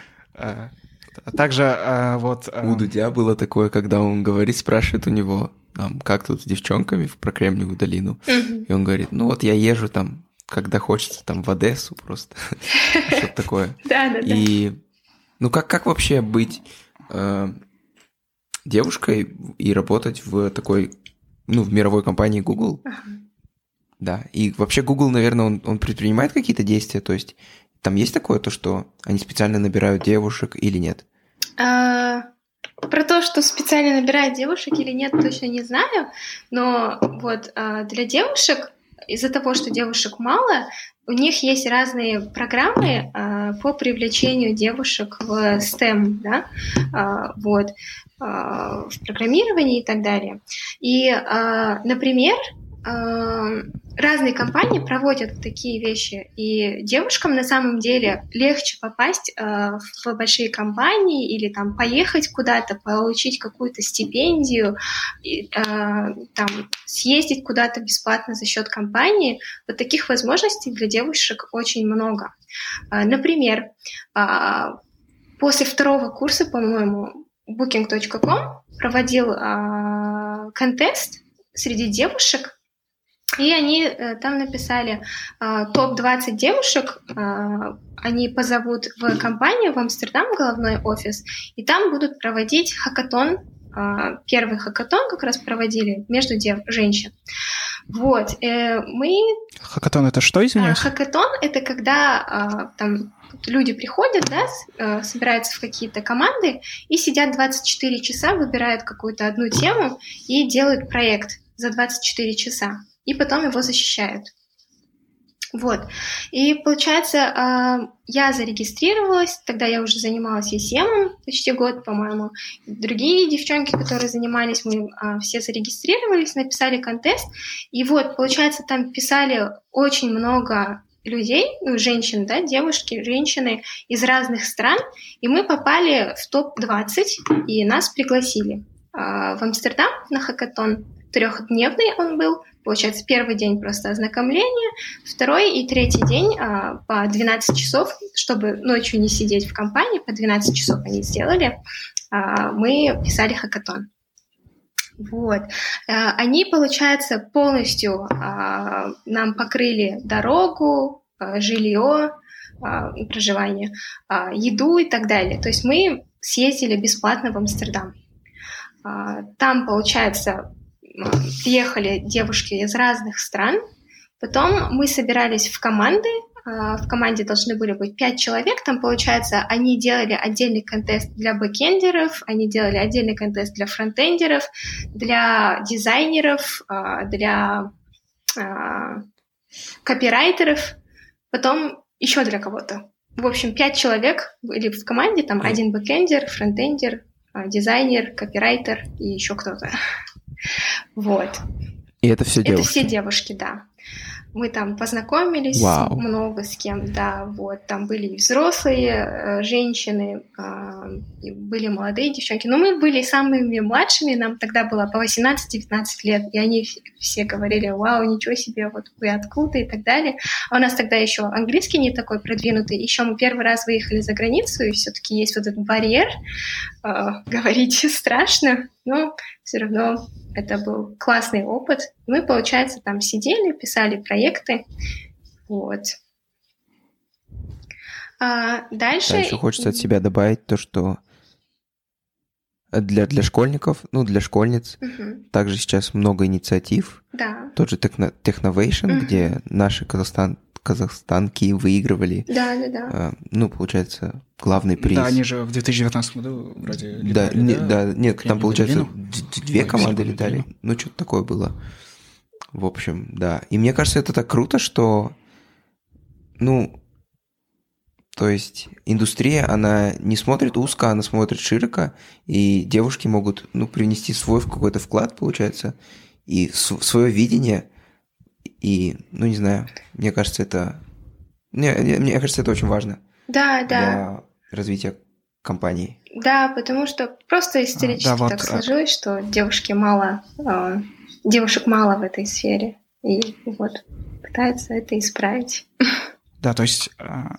А, также а, вот... У Дудя было такое, когда он говорит, спрашивает у него, как тут с девчонками про Кремниевую долину. И он говорит, ну вот я езжу там, когда хочется, там в Одессу просто. Что-то такое. Да, да, да. И, ну как, как вообще быть э, девушкой и работать в такой ну, в мировой компании Google. Да, и вообще Google, наверное, он, он предпринимает какие-то действия, то есть там есть такое, то, что они специально набирают девушек или нет? А, про то, что специально набирают девушек или нет, точно не знаю, но вот а, для девушек, из-за того, что девушек мало, у них есть разные программы а, по привлечению девушек в STEM, да, а, вот. А, в программировании и так далее. И, а, например, разные компании проводят такие вещи, и девушкам на самом деле легче попасть в большие компании или там поехать куда-то, получить какую-то стипендию, и, там съездить куда-то бесплатно за счет компании. Вот таких возможностей для девушек очень много. Например, после второго курса, по-моему, Booking.com проводил э, контест среди девушек, и они э, там написали э, топ-20 девушек, э, они позовут в компанию, в Амстердам, головной офис, и там будут проводить хакатон, э, первый хакатон как раз проводили между дев женщин. Вот, э, мы... Хакатон это что, извиняюсь? Хакатон это когда там люди приходят, да, э, собираются в какие-то команды и сидят 24 часа, выбирают какую-то одну тему и делают проект за 24 часа. И потом его защищают. Вот. И получается, э, я зарегистрировалась, тогда я уже занималась ECM почти год, по-моему. Другие девчонки, которые занимались, мы э, все зарегистрировались, написали контест. И вот, получается, там писали очень много людей, ну, женщин, да, девушки, женщины из разных стран, и мы попали в топ-20, и нас пригласили а, в Амстердам на хакатон. Трехдневный он был, получается, первый день просто ознакомление, второй и третий день а, по 12 часов, чтобы ночью не сидеть в компании, по 12 часов они сделали, а, мы писали хакатон. Вот. Э, они, получается, полностью а, нам покрыли дорогу, а, жилье, а, проживание, еду и так далее. То есть мы съездили бесплатно в Амстердам. Там, получается, приехали девушки из разных стран. Потом мы собирались в команды, а, в команде должны были быть пять человек, там, получается, они делали отдельный контест для бэкендеров, они делали отдельный контест для фронтендеров, для дизайнеров, а, для а, копирайтеров, потом еще для кого-то. в общем, пять человек были в команде, там один бэкэндер, фронтендер, дизайнер, копирайтер и еще кто-то. Вот. И это все девушки? Это все девушки, да. Мы там познакомились Вау. много с кем, да, вот, там были и взрослые э, женщины, э, и были молодые девчонки, но мы были самыми младшими, нам тогда было по 18-19 лет, и они все говорили, вау, ничего себе, вот вы откуда и так далее. А у нас тогда еще английский не такой продвинутый, еще мы первый раз выехали за границу, и все-таки есть вот этот барьер, э, говорить страшно, но все равно это был классный опыт. Мы, получается, там сидели, писали проекты. Вот. А дальше... Да, еще хочется от себя добавить то, что для, для школьников, ну, для школьниц, Мгм. также сейчас много инициатив. Да, Тот же Techno- Technovation, Мгм. где наши казахстан, казахстанки выигрывали, да, да, да. э, ну, получается, главный приз. Да, они же в 2019 году вроде Да, летали, не- да, нет, там, получается, две команды летали. Ну, что-то такое было. В общем, да. И мне кажется, это так круто, что, ну, то есть индустрия, она не смотрит узко, она смотрит широко, и девушки могут, ну, привнести свой в какой-то вклад, получается, и свое видение, и, ну, не знаю, мне кажется, это... Мне, мне кажется, это очень важно Да, да, для развития компании. да, потому что просто исторически да, вот, так а- сложилось, что девушки мало, а, девушек мало в этой сфере. И вот пытаются это исправить. Да, то есть, а,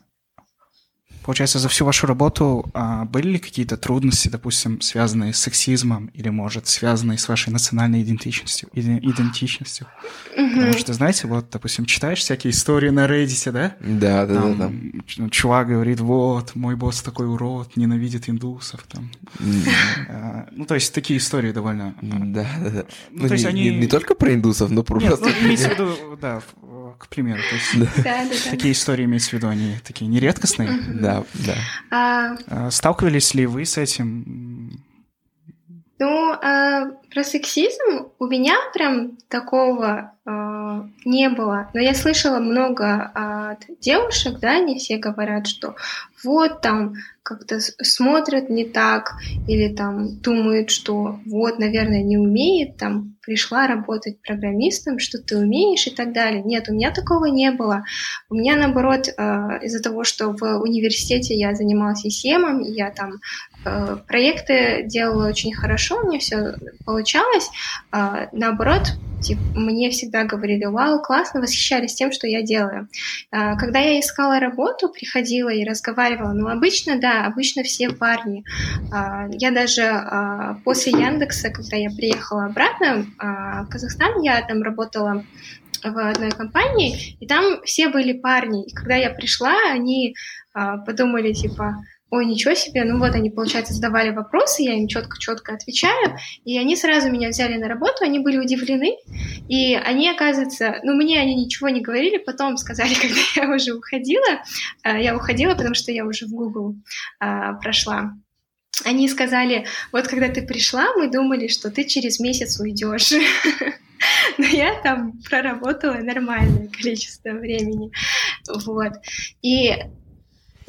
получается, за всю вашу работу а, были ли какие-то трудности, допустим, связанные с сексизмом или, может, связанные с вашей национальной идентичностью? иде- идентичностью? Потому что, знаете, вот, допустим, читаешь всякие истории на Reddit, да? Да, да, да, да. Там, ч- ну, чувак говорит, вот, мой босс такой урод, ненавидит индусов, там. А, ну, то есть, такие истории довольно... а, Да, да, да. Ну, Ну, то есть не, они- не- не только про индусов, но Нет, просто... ну, имеется в виду, да, к примеру, то есть... Да, да, да. Такие истории имеется в виду, они такие нередкостные. Да, да. А, А, Сталкивались ли вы с этим? Ну, а, про сексизм у меня прям такого а, не было. Но я слышала много от девушек, да, они все говорят, что вот там как-то смотрят не так, или там думают, что вот, наверное, не умеет, там пришла работать программистом, что ты умеешь и так далее. Нет, у меня такого не было. У меня, наоборот, а, из-за того, что в университете я занималась ИСЕМом, и я там э, проекты делала очень хорошо, меня все получалось. А, наоборот, типа, мне всегда говорили, вау, классно, восхищались тем, что я делаю. Когда я искала работу, приходила и разговаривала, ну, обычно, да, обычно все парни. А, я даже а, после Яндекса, когда я приехала обратно а, в Казахстан, я там работала в одной компании, и там все были парни. И когда я пришла, они подумали, типа, ой, ничего себе, ну вот они, получается, задавали вопросы, я им четко-четко отвечаю, и они сразу меня взяли на работу, они были удивлены, и они, оказывается, ну, мне они ничего не говорили, потом сказали, когда я уже уходила, а, я уходила, потому что я уже в Google а, прошла, они сказали, вот когда ты пришла, мы думали, что ты через месяц уйдешь. Но я там проработала нормальное количество времени. Вот. И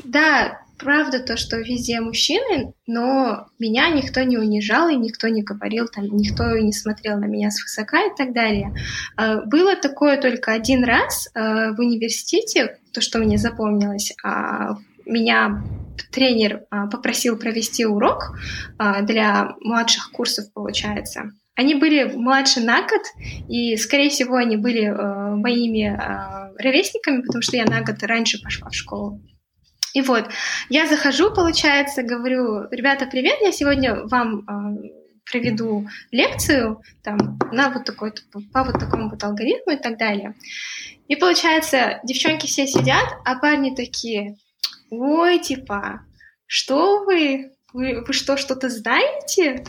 да, правда то, что везде мужчины, но меня никто не унижал, и никто не говорил, там, никто не смотрел на меня свысока и так далее. А, Было такое только один раз а, в университете, то, что мне запомнилось, а, меня тренер попросил провести урок для младших курсов, получается. Они были младше на год, и, скорее всего, они были э, моими э, ровесниками, потому что я на год раньше пошла в школу. И вот, я захожу, получается, говорю, ребята, привет, я сегодня вам э, проведу лекцию там, на вот такой, по вот такому вот алгоритму и так далее. И получается, девчонки все сидят, а парни такие, ой, типа, что вы? Вы, вы что, что-то знаете?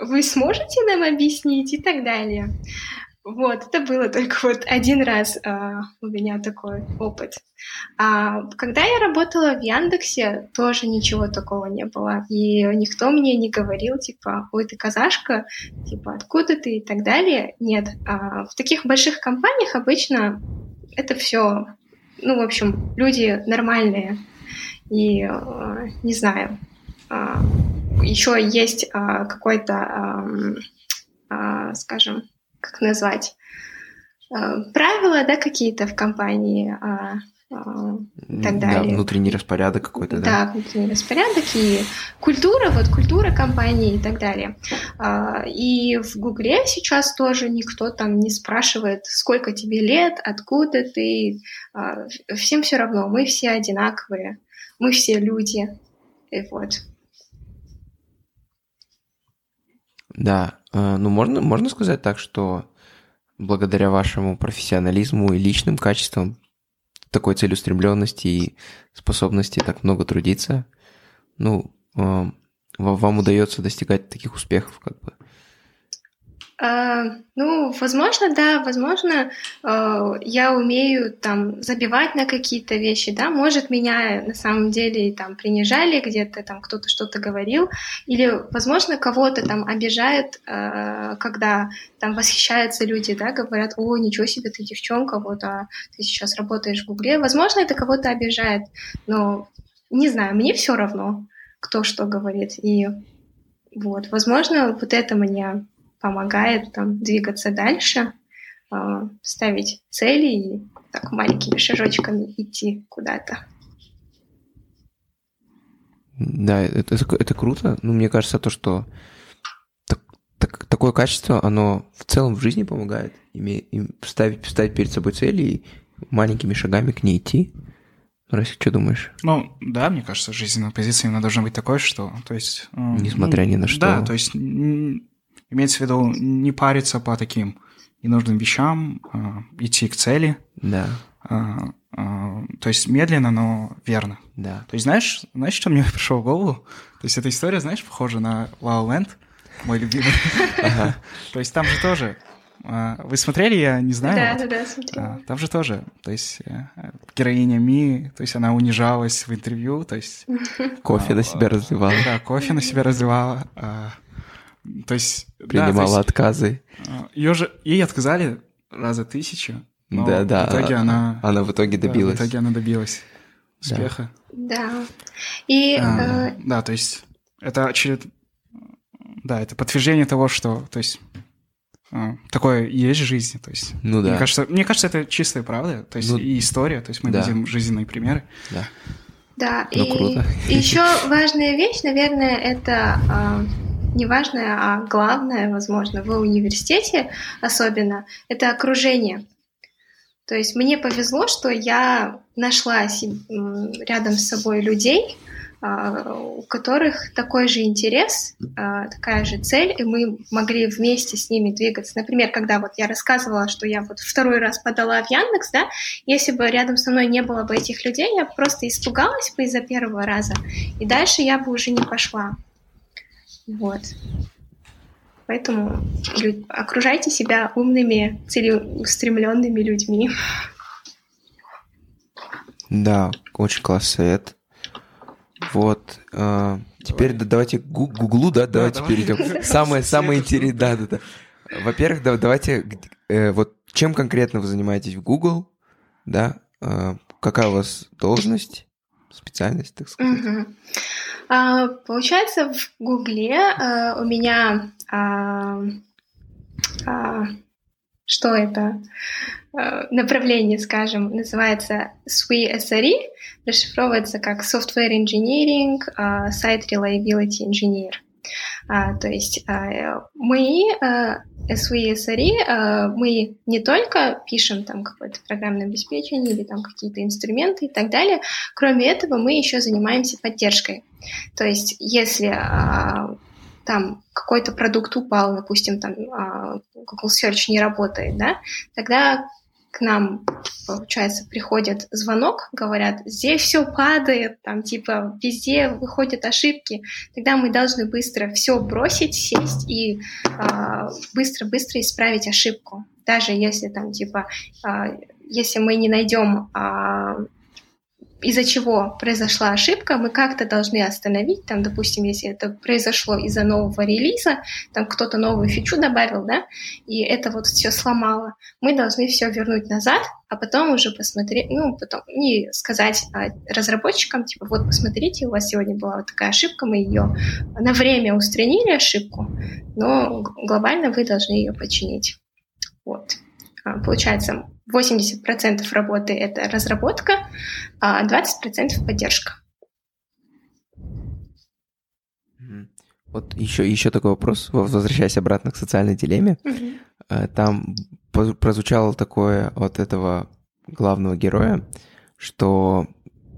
Вы сможете нам объяснить и так далее. Вот, это было только вот один раз а, у меня такой опыт. А когда я работала в Яндексе, тоже ничего такого не было. И никто мне не говорил, типа, ой, ты казашка, типа, откуда ты и так далее. Нет. А в таких больших компаниях обычно это все, ну, в общем, люди нормальные. И э, не знаю, э, еще есть э, какой-то, э, скажем, как назвать, э, правила, да, какие-то в компании. И так далее. Да, внутренний распорядок какой-то, да? Да, внутренний распорядок и культура, вот культура компании и так далее. А, и в Гугле сейчас тоже никто там не спрашивает, сколько тебе лет, откуда ты. А, всем все равно, мы все одинаковые, мы все люди. И вот. Да, а, ну можно, можно сказать так, что благодаря вашему профессионализму и личным качествам такой целеустремленности и способности так много трудиться, ну, э, вам удается достигать таких успехов, как бы. Uh, ну, возможно, да, возможно, uh, я умею там забивать на какие-то вещи, да, может, меня на самом деле там принижали, где-то там кто-то что-то говорил, или, возможно, кого-то там обижает, uh, когда там восхищаются люди, да, говорят, о, ничего себе, ты девчонка, вот, а ты сейчас работаешь в Гугле, возможно, это кого-то обижает, но не знаю, мне все равно, кто что говорит, и вот, возможно, вот это мне помогает там двигаться дальше, а, ставить цели и так маленькими шажочками идти куда-то. Да, это, это, круто. Ну, мне кажется, то, что так, так, такое качество, оно в целом в жизни помогает. Име, ставить, ставить перед собой цели и маленькими шагами к ней идти. Расик, что думаешь? Ну, да, мне кажется, жизненная позиция именно должна быть такой, что, то есть... Несмотря ну, ни на что. Да, то есть Имеется в виду не париться по таким ненужным вещам, а, идти к цели. Да. А, а, то есть медленно, но верно. Да. То есть знаешь, знаешь, что мне пришло в голову? То есть эта история, знаешь, похожа на La La Land, мой любимый. То есть там же тоже вы смотрели, я не знаю. Да, да, да, смотрела. Там же тоже, то есть э, героиня Ми, то есть она унижалась в интервью, то есть... Кофе на себя разливала. Да, кофе на себя разливала. То есть... Принимала да, есть, отказы. А, Ее же... Ей отказали раза тысячу, но да, да, в итоге она... Она в итоге добилась. Да, в итоге она добилась успеха. Да. И... А, э... Да, то есть это очеред... Да, это подтверждение того, что... То есть а, такое есть в жизни, то есть. Ну да. Мне кажется, мне кажется, это чистая правда, то есть ну, и история, то есть мы да. видим жизненные примеры. Да. Да. Ну, и круто. еще важная вещь, наверное, это не важное, а главное, возможно, в университете особенно, это окружение. То есть мне повезло, что я нашла рядом с собой людей, а, у которых такой же интерес, а, такая же цель, и мы могли вместе с ними двигаться. Например, когда вот я рассказывала, что я вот второй раз подала в Яндекс, да, если бы рядом со мной не было бы этих людей, я просто испугалась бы из-за первого раза, и дальше я бы уже не пошла. Вот. Поэтому окружайте себя умными, целеустремленными людьми. Да, очень классный совет. Вот. Э, теперь да, давайте к Гуглу, да, давайте да, перейдем. Самое, самое интересное, да, да, да. Во-первых, да, давайте, э, вот чем конкретно вы занимаетесь в Google, да, э, какая у вас должность, специальность, так сказать? Угу. А, получается, в Гугле а, у меня а, а, что это? А, направление, скажем, называется SWE SRE, расшифровывается как Software Engineering, uh, Site Reliability Engineer. А, то есть а, мы, а, SVSRE, а, мы не только пишем там какое-то программное обеспечение или там какие-то инструменты и так далее, кроме этого мы еще занимаемся поддержкой. То есть если там какой-то продукт упал, допустим, там Google Search не работает, да, тогда к нам, получается, приходит звонок, говорят, здесь все падает, там типа везде выходят ошибки, тогда мы должны быстро все бросить, сесть и а, быстро-быстро э, исправить ошибку. Даже если там типа, э, если мы не найдем э, из-за чего произошла ошибка, мы как-то должны остановить, там, допустим, если это произошло из-за нового релиза, там кто-то новую фичу добавил, да, и это вот все сломало, мы должны все вернуть назад, а потом уже посмотреть, ну, потом не сказать а, разработчикам, типа, вот, посмотрите, у вас сегодня была вот такая ошибка, мы ее на время устранили ошибку, но глобально вы должны ее починить. Вот. А, получается, 80% работы — это разработка, а 20% — поддержка. Вот еще, еще такой вопрос, возвращаясь обратно к социальной дилемме. Угу. Там прозвучало такое от этого главного героя, что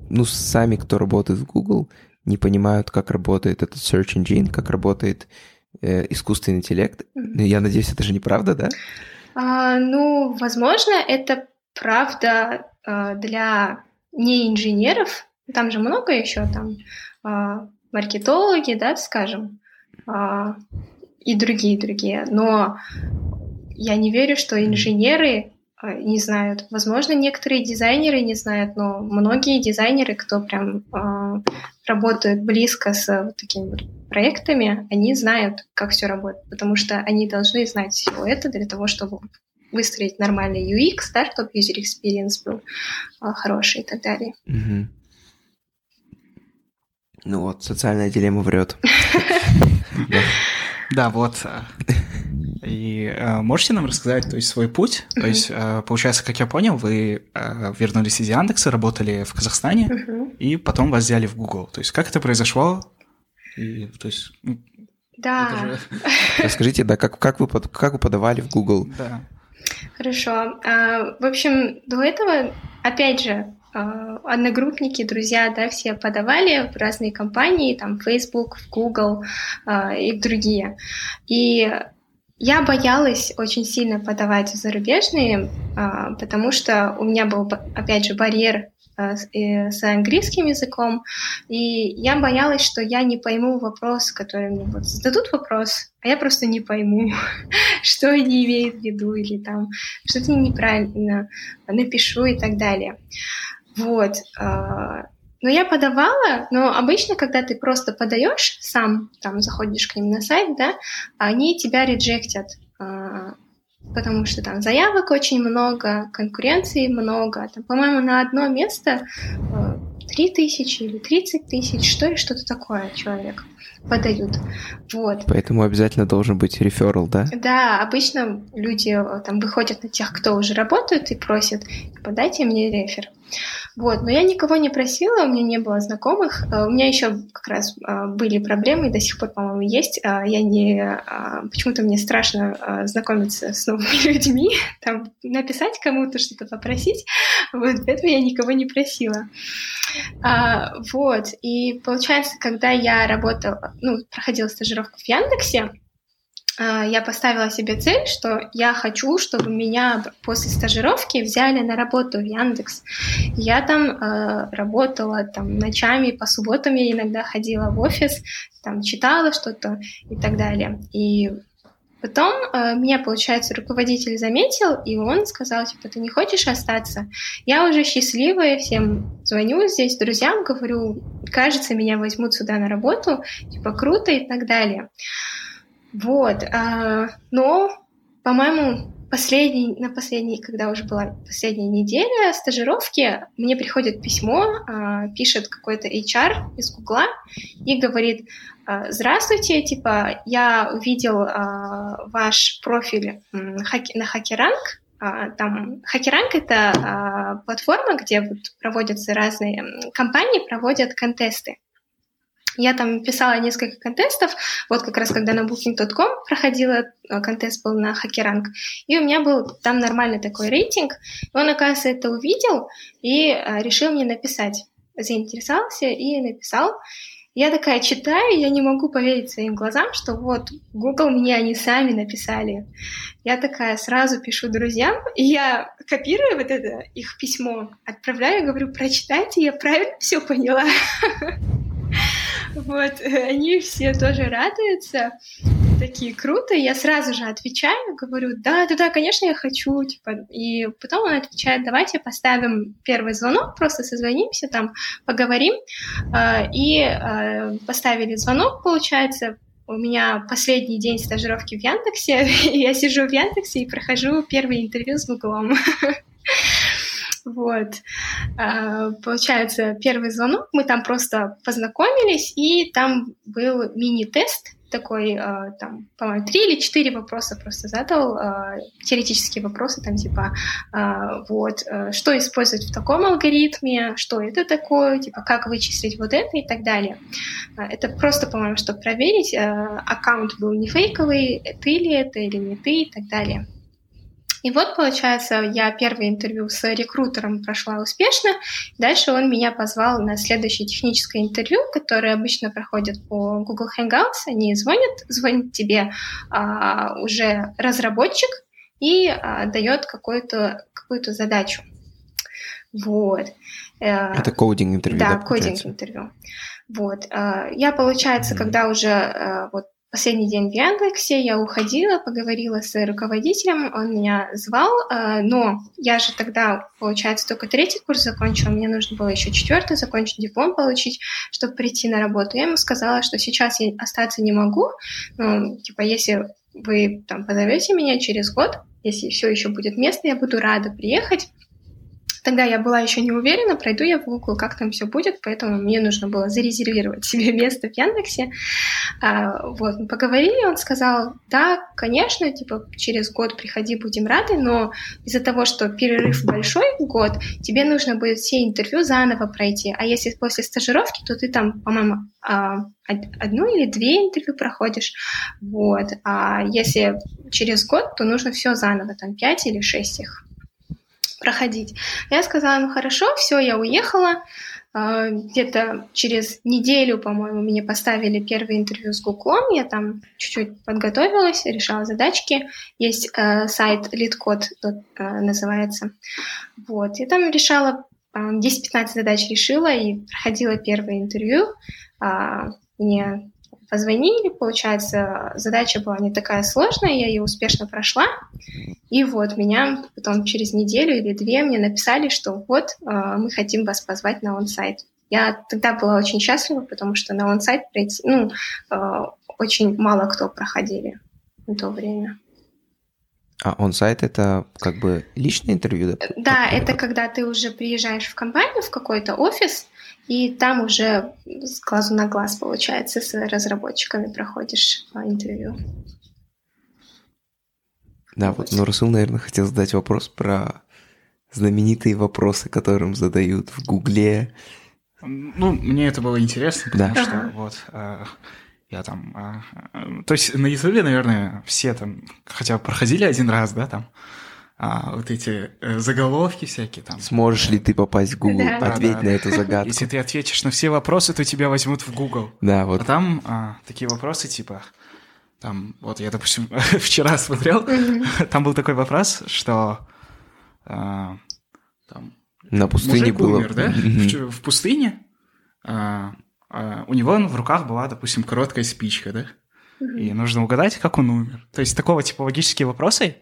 ну, сами, кто работает в Google, не понимают, как работает этот search engine, как работает э, искусственный интеллект. Mm-hmm. Я надеюсь, это же неправда, да? А, ну, возможно, это правда а, для неинженеров. Там же много еще там а, маркетологи, да, скажем, и другие другие. Но я не верю, что инженеры не знают. Возможно, некоторые дизайнеры не знают, но многие дизайнеры, кто прям работают близко с вот такими вот проектами, они знают, как все работает, потому что они должны знать все это для того, чтобы выстроить нормальный UX, да, чтобы user experience был э, хороший и так далее. Угу. Ну вот, социальная дилемма врет. Да, вот. И э, можете нам рассказать, то есть, свой путь? Uh-huh. То есть, э, получается, как я понял, вы э, вернулись из Яндекса, работали в Казахстане, uh-huh. и потом вас взяли в Google. То есть, как это произошло? И, то есть, да. Же... Расскажите, да, как, как, вы, как вы подавали в Google? Да. Хорошо. А, в общем, до этого, опять же, а, одногруппники, друзья, да, все подавали в разные компании, там, Facebook, Google а, и другие. И я боялась очень сильно подавать в зарубежные, а, потому что у меня был, опять же, барьер а, с английским языком, и я боялась, что я не пойму вопрос, который мне вот зададут вопрос, а я просто не пойму, что они имеют в виду, или там что-то неправильно напишу и так далее. Вот. Но я подавала, но обычно, когда ты просто подаешь сам, там заходишь к ним на сайт, да, они тебя реджектят, а, потому что там заявок очень много, конкуренции много. Там, по-моему, на одно место 3 а, тысячи или 30 тысяч, что ли, что-то такое человек подают. Вот. Поэтому обязательно должен быть реферал, да? Да, обычно люди э, там выходят на тех, кто уже работает, и просят, подайте мне рефер. Вот, но я никого не просила, у меня не было знакомых. Э, у меня еще как раз э, были проблемы, и до сих пор, по-моему, есть. Я не... Почему-то мне страшно знакомиться с новыми людьми, там, написать кому-то, что-то попросить. Вот, поэтому я никого не просила. Вот, и получается, когда я работала, ну, проходила стажировку в Яндексе, а, я поставила себе цель, что я хочу, чтобы меня после стажировки взяли на работу в Яндекс. Я там э, работала там ночами, по субботам я иногда ходила в офис, там читала что-то и так далее. И Потом э, меня, получается, руководитель заметил, и он сказал, типа, ты не хочешь остаться? Я уже счастливая, всем звоню здесь, друзьям, говорю, кажется, меня возьмут сюда на работу, типа, круто и так далее. Вот, э, но, по-моему, последний, на последней, когда уже была последняя неделя стажировки, мне приходит письмо, э, пишет какой-то HR из Гугла и говорит, «А, здравствуйте, типа, я увидел э, ваш профиль на Хакеранг, там Хакеранг — это платформа, где вот проводятся разные компании, проводят контесты. Я там писала несколько контестов, вот как раз когда на booking.com проходила, э, контест был на хакеранг, и у меня был там нормальный такой рейтинг, и он, оказывается, это увидел и э, решил мне написать. Заинтересовался и написал. Я такая читаю, я не могу поверить своим глазам, что вот Google мне они сами написали. Я такая сразу пишу друзьям, и я копирую вот это их письмо, отправляю, говорю, прочитайте, я правильно все поняла. Вот, они все тоже радуются. такие круто, я сразу же отвечаю, говорю, да, да, да, конечно, я хочу, типа, и потом он отвечает, давайте поставим первый звонок, просто созвонимся, там, поговорим, а, и а, поставили звонок, получается, у меня последний день стажировки в Яндексе, и я сижу в Яндексе и прохожу первое интервью с Гуглом. Вот. А, получается, первый звонок, мы там просто познакомились, и там был мини-тест такой, а, там, по-моему, три или четыре вопроса просто задал, а, теоретические вопросы, там, типа, вот, что использовать в таком алгоритме, что это такое, типа, как вычислить вот это и так далее. Это просто, по-моему, чтобы проверить, аккаунт был не фейковый, ты ли это или не ты и так далее. И вот, получается, я первое интервью с рекрутером прошла успешно. Дальше он меня позвал на следующее техническое интервью, которое обычно проходит по Google Hangouts. Они звонят, звонит тебе а, уже разработчик и а, дает какую-то какую задачу. Вот. Э, Это кодинг-интервью. Да, да кодинг-интервью. Вот. А, я, получается, когда уже э, вот последний день в Яндексе, я уходила, поговорила с руководителем, он меня звал, э, но я же тогда, получается, только третий курс закончила, мне нужно было еще четвертый закончить, диплом получить, чтобы прийти на работу. Я ему сказала, что сейчас я остаться не могу, ну, типа, если вы там позовете меня через год, если все еще будет место, я буду рада приехать. Тогда я была еще не уверена, пройду я в Google, как там все будет, поэтому мне нужно было зарезервировать себе место в Яндексе. А, вот, мы поговорили, он сказал, да, конечно, типа, через год приходи, будем рады, но из-за того, что перерыв большой год, тебе нужно будет все интервью заново пройти, а если после стажировки, то ты там, по-моему, а, одну или две интервью проходишь, вот, а если через год, то нужно все заново, там пять или шесть их проходить. Я сказала, ну хорошо, все, я уехала. А, где-то через неделю, по-моему, мне поставили первое интервью с Гуглом. Я там чуть-чуть подготовилась, решала задачки. Есть э, сайт LeadCode э, называется. Вот. Я там решала 10-15 задач решила и проходила первое интервью. А, мне позвонили, получается, задача была не такая сложная, я ее успешно прошла. И вот меня потом через неделю или две мне написали, что вот э, мы хотим вас позвать на онсайт. Я тогда была очень счастлива, потому что на онсайт ну, э, очень мало кто проходили в то время. А онсайт это как бы личное интервью? Да, да это когда ты уже приезжаешь в компанию, в какой-то офис, и там уже с глазу на глаз, получается, с разработчиками проходишь а, интервью. Да, вот, но Расул, наверное, хотел задать вопрос про знаменитые вопросы, которым задают в Гугле. Ну, мне это было интересно, потому да. что вот э, я там... Э, э, то есть на Ютубе, наверное, все там хотя бы проходили один раз, да, там, а, вот эти э, заголовки всякие там. Сможешь ли ты попасть в Google? Да. Ответь да, да, на эту загадку. Если ты ответишь на все вопросы, то тебя возьмут в Google. Да, вот. А там а, такие вопросы типа... Там, вот я, допустим, вчера смотрел, там был такой вопрос, что а, там, на пустыне было... умер, да? В, в пустыне а, а, у него в руках была, допустим, короткая спичка, да? И нужно угадать, как он умер. То есть такого типа логические вопросы,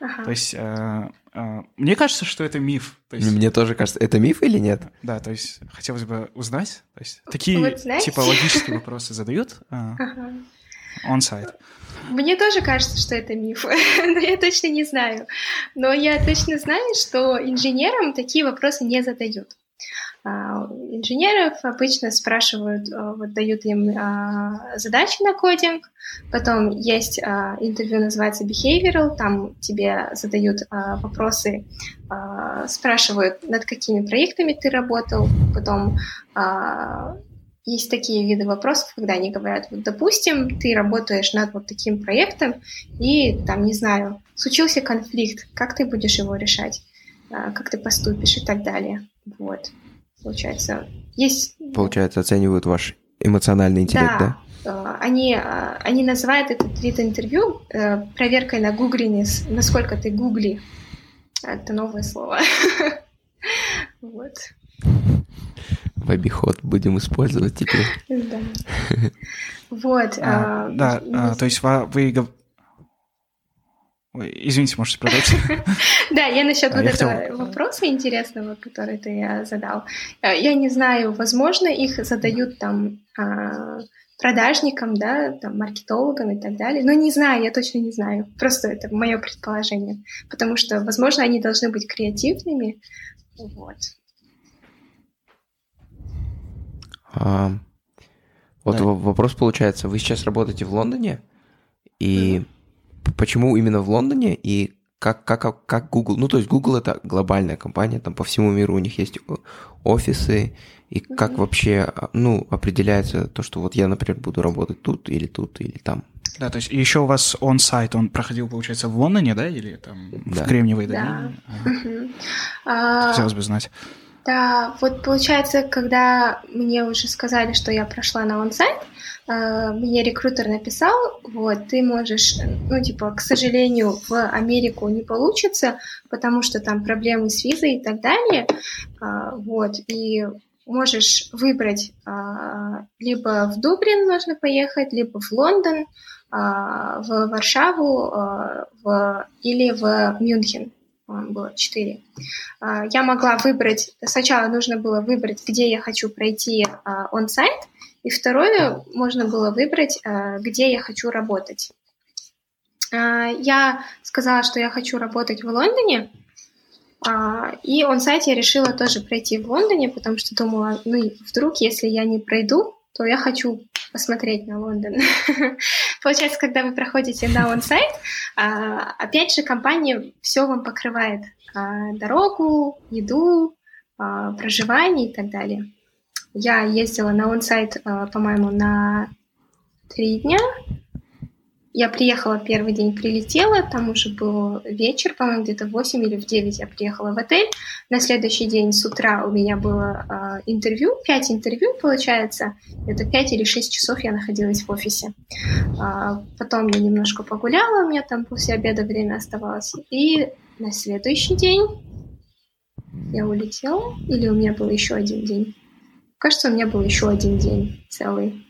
Ага. То есть э, э, мне кажется, что это миф. То есть, мне тоже кажется, это миф или нет? Да, то есть хотелось бы узнать. То есть, такие вот, типа логические вопросы задают э, ага. on-site. Мне тоже кажется, что это миф, но я точно не знаю. Но я точно знаю, что инженерам такие вопросы не задают. А, инженеров обычно спрашивают, а, вот дают им а, задачи на кодинг, потом есть интервью, называется behavioral, там тебе задают вопросы, спрашивают, над какими проектами ты работал, потом есть такие виды вопросов, когда они говорят, вот, допустим, ты работаешь над вот таким проектом, и там, не знаю, случился конфликт, как ты будешь его решать, как ты поступишь и так далее. Вот получается. Есть... Получается, оценивают ваш эмоциональный интеллект, да? да? Они, а, они называют этот вид интервью э, проверкой на гуглинес, насколько ты гугли. Это новое слово. Вот. в обиход будем использовать теперь. Да. Вот. А, а, да, а, то есть вы... Ой, извините, можете продолжить? Да, я насчет А, вот этого вопроса интересного, который ты э, задал. Э, Я не знаю, возможно, их задают там а, продажникам, да, там, маркетологам и так далее. Но не знаю, я точно не знаю. Просто это мое предположение. Потому что, возможно, они должны быть креативными. Вот. А, вот Да. во- вопрос получается, вы сейчас работаете в Лондоне, и п- почему именно в Лондоне, и как, как, как Google, ну то есть Google это глобальная компания, там по всему миру у них есть офисы, и как Мгм. вообще, а, ну, определяется то, что вот я, например, буду работать тут или тут или там. Да, то есть еще у вас он-сайт, он проходил, получается, в Лондоне, да, или там Да. в Кремниевой Да. долине? Ага. Мгм. А, Хотелось бы знать. Да, вот получается, когда мне уже сказали, что я прошла на онсайт, э, мне рекрутер написал, вот, ты можешь, ну, типа, к сожалению, в Америку не получится, потому что там проблемы с визой и так далее, А, вот, и можешь выбрать а, либо в Дублин можно поехать, либо в Лондон, в Варшаву в, или в Мюнхен. Было четыре. А, Я могла выбрать, сначала нужно было выбрать, где я хочу пройти а, он-сайт, и второе, можно было выбрать, а, где я хочу работать. Я сказала, что я хочу работать в Лондоне, и он-сайт я решила тоже пройти в Лондоне, потому что думала, ну, вдруг, если я не пройду, то я хочу посмотреть на Лондон. Получается, когда вы проходите на он-сайт, а, опять же, компания все вам покрывает. А, Дорогу, еду, а, проживание и так далее. Я ездила на он-сайт, по-моему, на три дня. Я приехала первый день, прилетела, там уже был вечер, по-моему, где-то в 8 или в 9 я приехала в отель. На следующий день с утра у меня было а, интервью, 5 интервью, получается. Это 5 или 6 часов я находилась в офисе. А, потом я немножко погуляла, у меня там после обеда время оставалось. И на следующий день я улетела, или у меня был еще один день? Кажется, у меня был еще один день целый.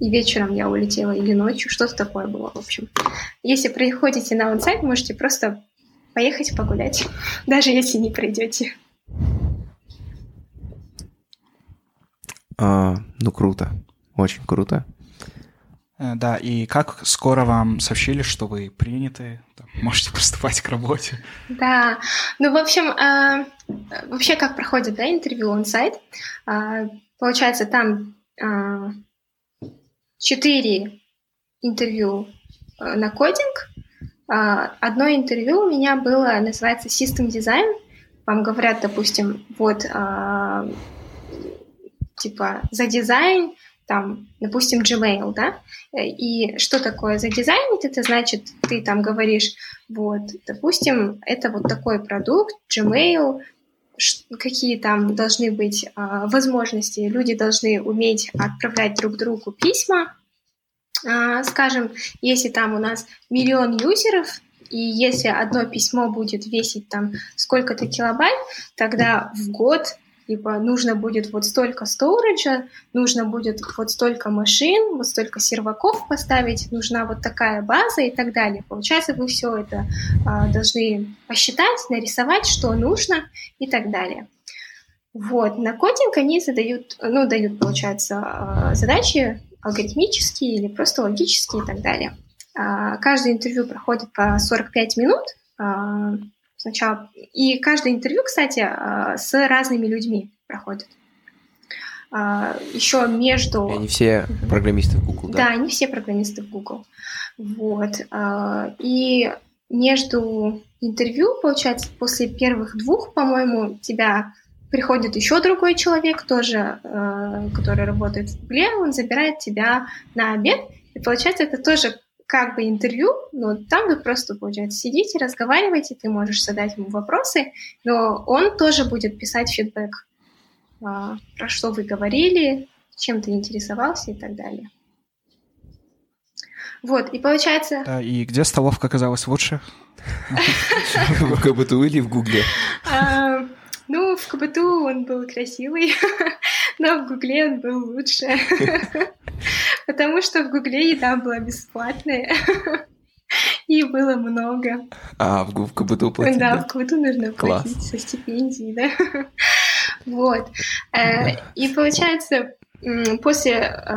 И вечером я улетела, или ночью, что-то такое было, в общем. Если приходите на онсайт, можете просто поехать погулять, даже если не придете. А, ну, круто, очень круто. Э, Да, и как скоро вам сообщили, что вы приняты, там, можете приступать к работе? Да, ну, в общем, а, вообще, как проходит, да, интервью онсайт, а, получается, там а, четыре интервью а, на кодинг, А, одно интервью у меня было, называется System Design, вам говорят, допустим, вот, а, типа, за дизайн, там, допустим, Gmail, да, и что такое задизайнить? Это значит, ты там говоришь, вот, допустим, это вот такой продукт, Gmail, какие там должны быть а, возможности. Люди должны уметь отправлять друг другу письма. А, скажем, если там у нас миллион юзеров, и если одно письмо будет весить там сколько-то килобайт, тогда в год типа нужно будет вот столько сториджа, нужно будет вот столько машин, вот столько серваков поставить, нужна вот такая база и так далее. Получается, вы все это а, должны посчитать, нарисовать, что нужно и так далее. Вот, на кодинг они задают, ну, дают, получается, а, задачи алгоритмические или просто логические и так далее. А, Каждое интервью проходит по 45 минут, а, сначала. И каждое интервью, кстати, а, с разными людьми проходит. А, Еще между... И они все программисты в Google, Да, да? они все программисты в Google. Вот. а, И между интервью, получается, после первых двух, по-моему, тебя приходит еще другой человек, тоже, э, который работает в Гугле, он забирает тебя на обед, и получается, это тоже как бы интервью, но там вы просто, получается, сидите, разговариваете, ты можешь задать ему вопросы, но он тоже будет писать фидбэк, а, про что вы говорили, чем ты интересовался и так далее. Вот, и получается... Да, и где столовка оказалась лучше? В КБТУ или в Гугле? а, ну, в КБТУ он был красивый, но в Гугле он был лучше. Потому что в Гугле еда была бесплатная. И было много. А, в, в КБТУ платить, да? да? в КБТУ нужно Класс. платить со стипендии, да. Вот. Э, И получается, после э,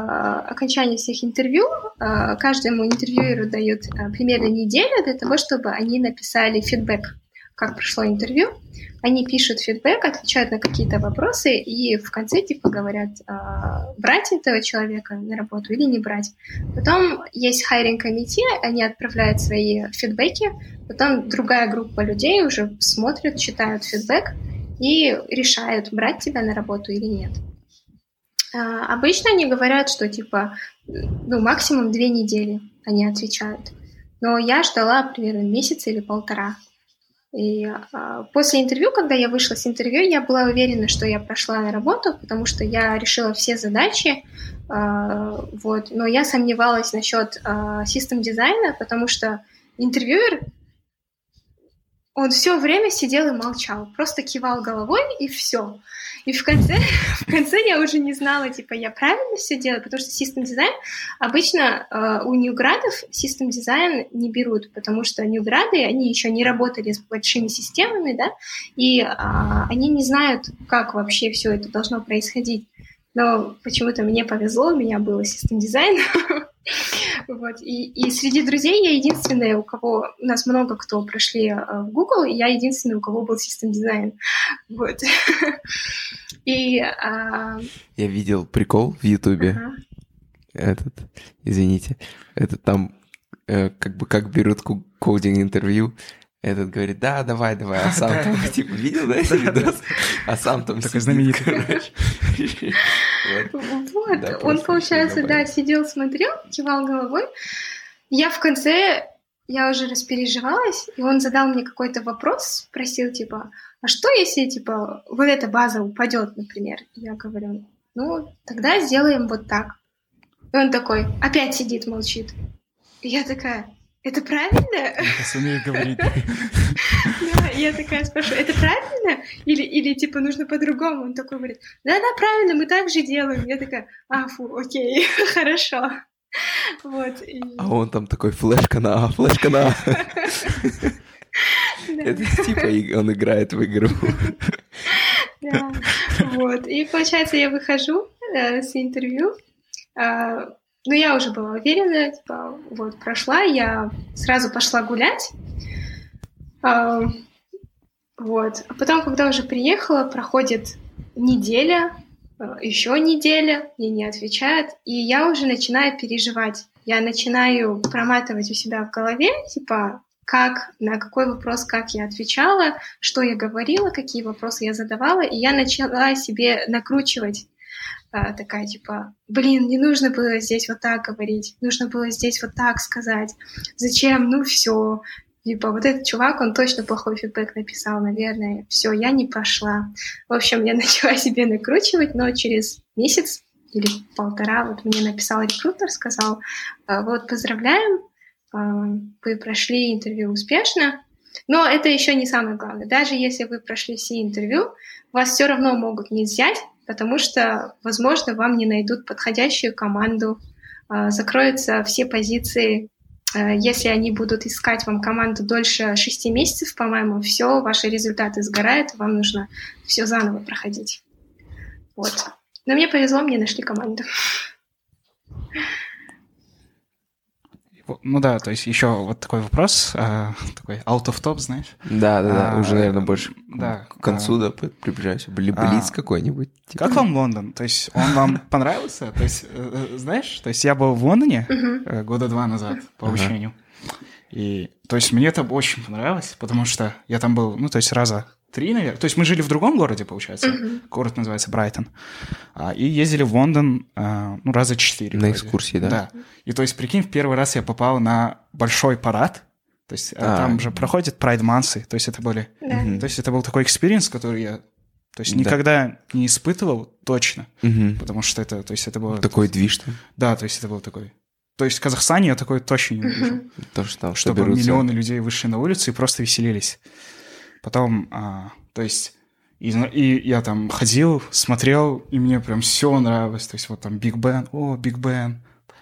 окончания всех интервью, э, каждому интервьюеру дают э, примерно неделю для того, чтобы они написали фидбэк, как прошло интервью. Они пишут фидбэк, отвечают на какие-то вопросы и в конце типа говорят, э, брать этого человека на работу или не брать. Потом есть хайринг комитет, они отправляют свои фидбэки, потом другая группа людей уже смотрят, читают фидбэк и решают, брать тебя на работу или нет. А, Обычно они говорят, что типа, ну, максимум две недели они отвечают. Но я ждала примерно месяц или полтора. И а, после интервью, когда я вышла с интервью, я была уверена, что я прошла на работу, потому что я решила все задачи, а, вот. Но я сомневалась насчет а, систем дизайна, потому что интервьюер, он все время сидел и молчал, просто кивал головой и все. И в конце, в конце я уже не знала, типа, я правильно все делаю, потому что систем дизайн обычно э, у ньюградов систем дизайн не берут, потому что ньюграды, они еще не работали с большими системами, да, и а, они не знают, как вообще все это должно происходить. Но почему-то мне повезло, у меня был систем дизайн. Вот. И, и среди друзей я единственная, у кого... У нас много кто прошли э, в Google, и я единственная, у кого был систем дизайн. Вот. И... а, Я видел прикол в Ютубе. ага. Этот, извините, этот там э, как бы как берут ку- кодинг-интервью, этот говорит, да, давай, давай, а сам там, типа, видел, да, этот видос? А сам там Такой сидит, знаменитый. Вот. Вот, Да, он, получается, да, сидел, смотрел, кивал головой. Я в конце, я уже распереживалась, и он задал мне какой-то вопрос, спросил, типа, а что если, типа, вот эта база упадет, например? Я говорю, ну, тогда сделаем вот так. И он такой, опять сидит, молчит. И я такая, это правильно? Я сумею говорить. Я такая спрашиваю, это правильно? Или, или типа нужно по-другому? Он такой говорит, да-да, правильно, мы так же делаем. Я такая, а, фу, окей, хорошо. Вот. и- А он там такой, флешка на А, флешка на А. Это типа он играет в игру. да. Вот. И получается, я выхожу э, с интервью. А, ну, я уже была уверена, типа, вот, прошла, я сразу пошла гулять. А, вот. А потом, когда уже приехала, проходит неделя, еще неделя, мне не отвечают, и я уже начинаю переживать. Я начинаю проматывать у себя в голове, типа, как, на какой вопрос, как я отвечала, что я говорила, какие вопросы я задавала, и я начала себе накручивать а, такая типа, блин, не нужно было здесь вот так говорить, нужно было здесь вот так сказать, зачем, ну все, типа, вот этот чувак, он точно плохой фидбэк написал, наверное, все, я не пошла. В общем, я начала себе накручивать, но через месяц или полтора вот мне написал рекрутер, сказал, «А, вот, поздравляем, а, вы прошли интервью успешно, но это еще не самое главное. Даже если вы прошли все интервью, вас все равно могут не взять, потому что, возможно, вам не найдут подходящую команду, а, закроются все позиции. А, Если они будут искать вам команду дольше 6 месяцев, по-моему, все, ваши результаты сгорают, вам нужно все заново проходить. Вот. Но мне повезло, мне нашли команду. Ну да, то есть еще вот такой вопрос, а, такой out of top, знаешь? Да, да, да, А, уже, наверное, больше да, к концу, а. да, при- приближаюсь. Бли- А. Блиц какой-нибудь. типа. Как вам Лондон? То есть он вам понравился? То есть, э, э, знаешь, то есть я был в Лондоне э, года два назад по обучению. И, то есть мне это очень понравилось, потому что я там был, ну, то есть раза три, наверное. То есть мы жили в другом городе, получается. Мгм. Город называется Брайтон. А, и ездили в Лондон, а, ну, раза четыре. На вроде. экскурсии, да? Да. И то есть, прикинь, в первый раз я попал на большой парад. То есть а, А. там же проходят pride month ы. То есть это были... Да. Мгм. То есть это был такой experience, который я... То есть Да. никогда не испытывал точно, Мгм. потому что это, то есть это было... Такой движ там. Да, то есть это был такой... То есть в Казахстане я такой точно не увижу. То, что Чтобы соберутся. миллионы людей вышли на улицу и просто веселились. Потом, а, то есть И, и я там ходил, смотрел, и мне прям все нравилось. То есть вот там Биг Бен, о, Биг Бен.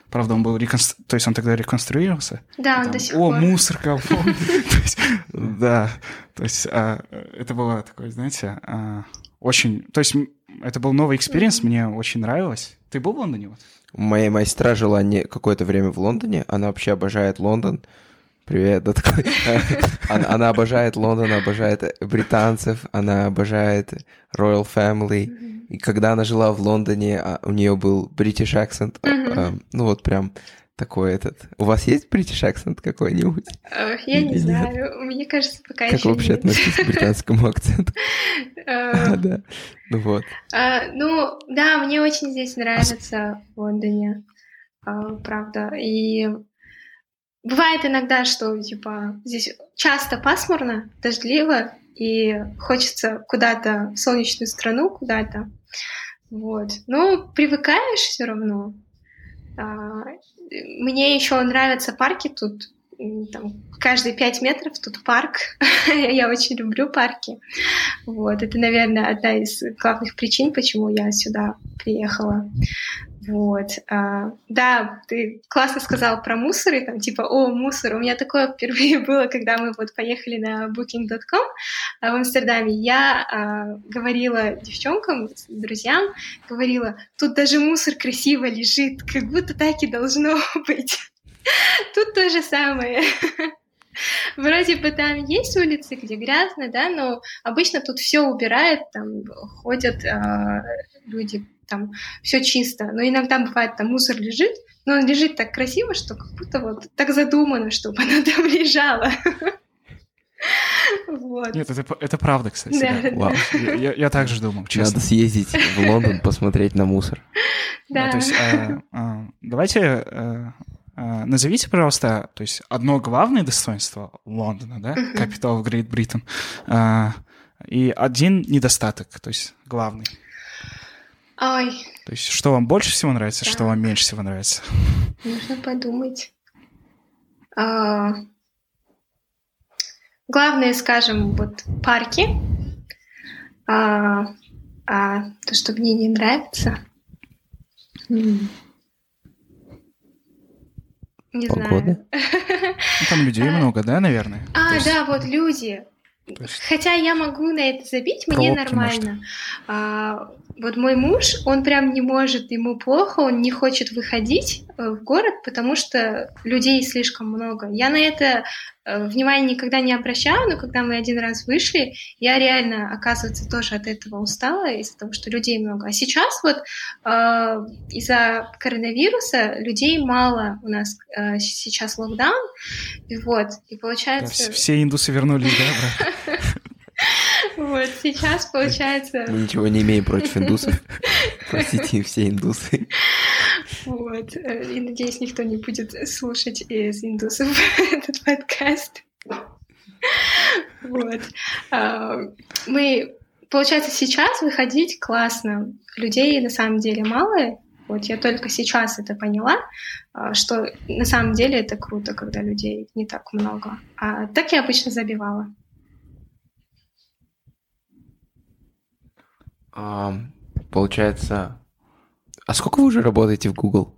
Правда, он был реконстру... То есть он тогда реконструировался. Да, он там, до сих О, пор. мусорка. Да. То есть а, это было такое, знаете, а, очень... То есть это был новый experience, мне очень нравилось. Ты был в Лондоне? Вот? У моей сестра жила не какое-то время в Лондоне. Она вообще обожает Лондон. Привет, да такой. Она, она обожает Лондон, обожает британцев, она обожает Royal Family. И когда она жила в Лондоне, а, у нее был British accent. а, Ну вот прям такой этот. У вас есть British accent какой-нибудь? Э, Я не Или нет? знаю, мне кажется, пока Как еще вы вообще нет. относитесь к британскому акценту? Э, Да. Ну вот. А, ну, да, мне очень здесь нравится в Лондоне, а, правда. И бывает иногда, что, типа, здесь часто пасмурно, дождливо, и хочется куда-то в солнечную страну, куда-то. Вот. Но привыкаешь все равно. А, Мне еще нравятся парки тут. Там, каждые пять метров тут парк. я очень люблю парки. Вот, это, наверное, одна из главных причин, почему я сюда приехала. Вот. а, да, ты классно сказал про мусоры, там, типа, о, мусор. У меня такое впервые было, когда мы вот поехали на booking.com в Амстердаме. Я а, говорила девчонкам, друзьям, говорила, тут даже мусор красиво лежит, как будто так и должно быть. Тут то же самое. Вроде бы там есть улицы, где грязно, да, но обычно тут все убирают, там ходят а, люди, там все чисто. Но иногда бывает, там мусор лежит, но он лежит так красиво, что как будто вот так задумано, чтобы она там лежала. Вот. Нет, это, это правда, кстати. Да, да. да, Вау. Я, я- я также думал, честно. Надо съездить в Лондон, посмотреть на мусор. Да, Да. то есть, э, э, давайте э, э, назовите, пожалуйста, то есть одно главное достоинство Лондона, да. Capital of Great Britain, э, и один недостаток, то есть главный. Ой, То есть что вам больше всего нравится, что Так. вам меньше всего нравится. нужно подумать. А, Главное, скажем, вот парки. А, а то, что мне не нравится. Не Погода? знаю. Ну, там людей А. много, да, наверное? А, есть- да, вот люди. есть- Хотя я могу на это забить, мне нормально. А, вот мой муж, он прям не может, ему плохо, он не хочет выходить э, в город, потому что людей слишком много. Я на это э, внимание никогда не обращаю, но когда мы один раз вышли, я реально, оказывается, тоже от этого устала, из-за того, что людей много. А сейчас вот э, из-за коронавируса людей мало у нас э, сейчас локдаун, и вот, и да, получается... все, все индусы вернулись, да? Вот сейчас получается, Мы ничего не имеем против индусов. Простите, все индусы. вот, э, и надеюсь, никто не будет слушать из индусов этот подкаст. Вот. А, Мы, получается, сейчас выходить классно. Людей на самом деле мало. Вот я только сейчас это поняла, а, что на самом деле это круто, когда людей не так много. А так я обычно забивала. А, Получается... А сколько вы уже работаете в Google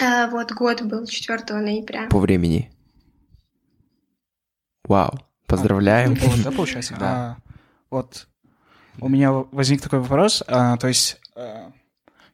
А, Вот год был 4 ноября. по времени? Вау. Поздравляем. Вот, да, получается? Да. А, вот у меня возник такой вопрос. а, то есть а,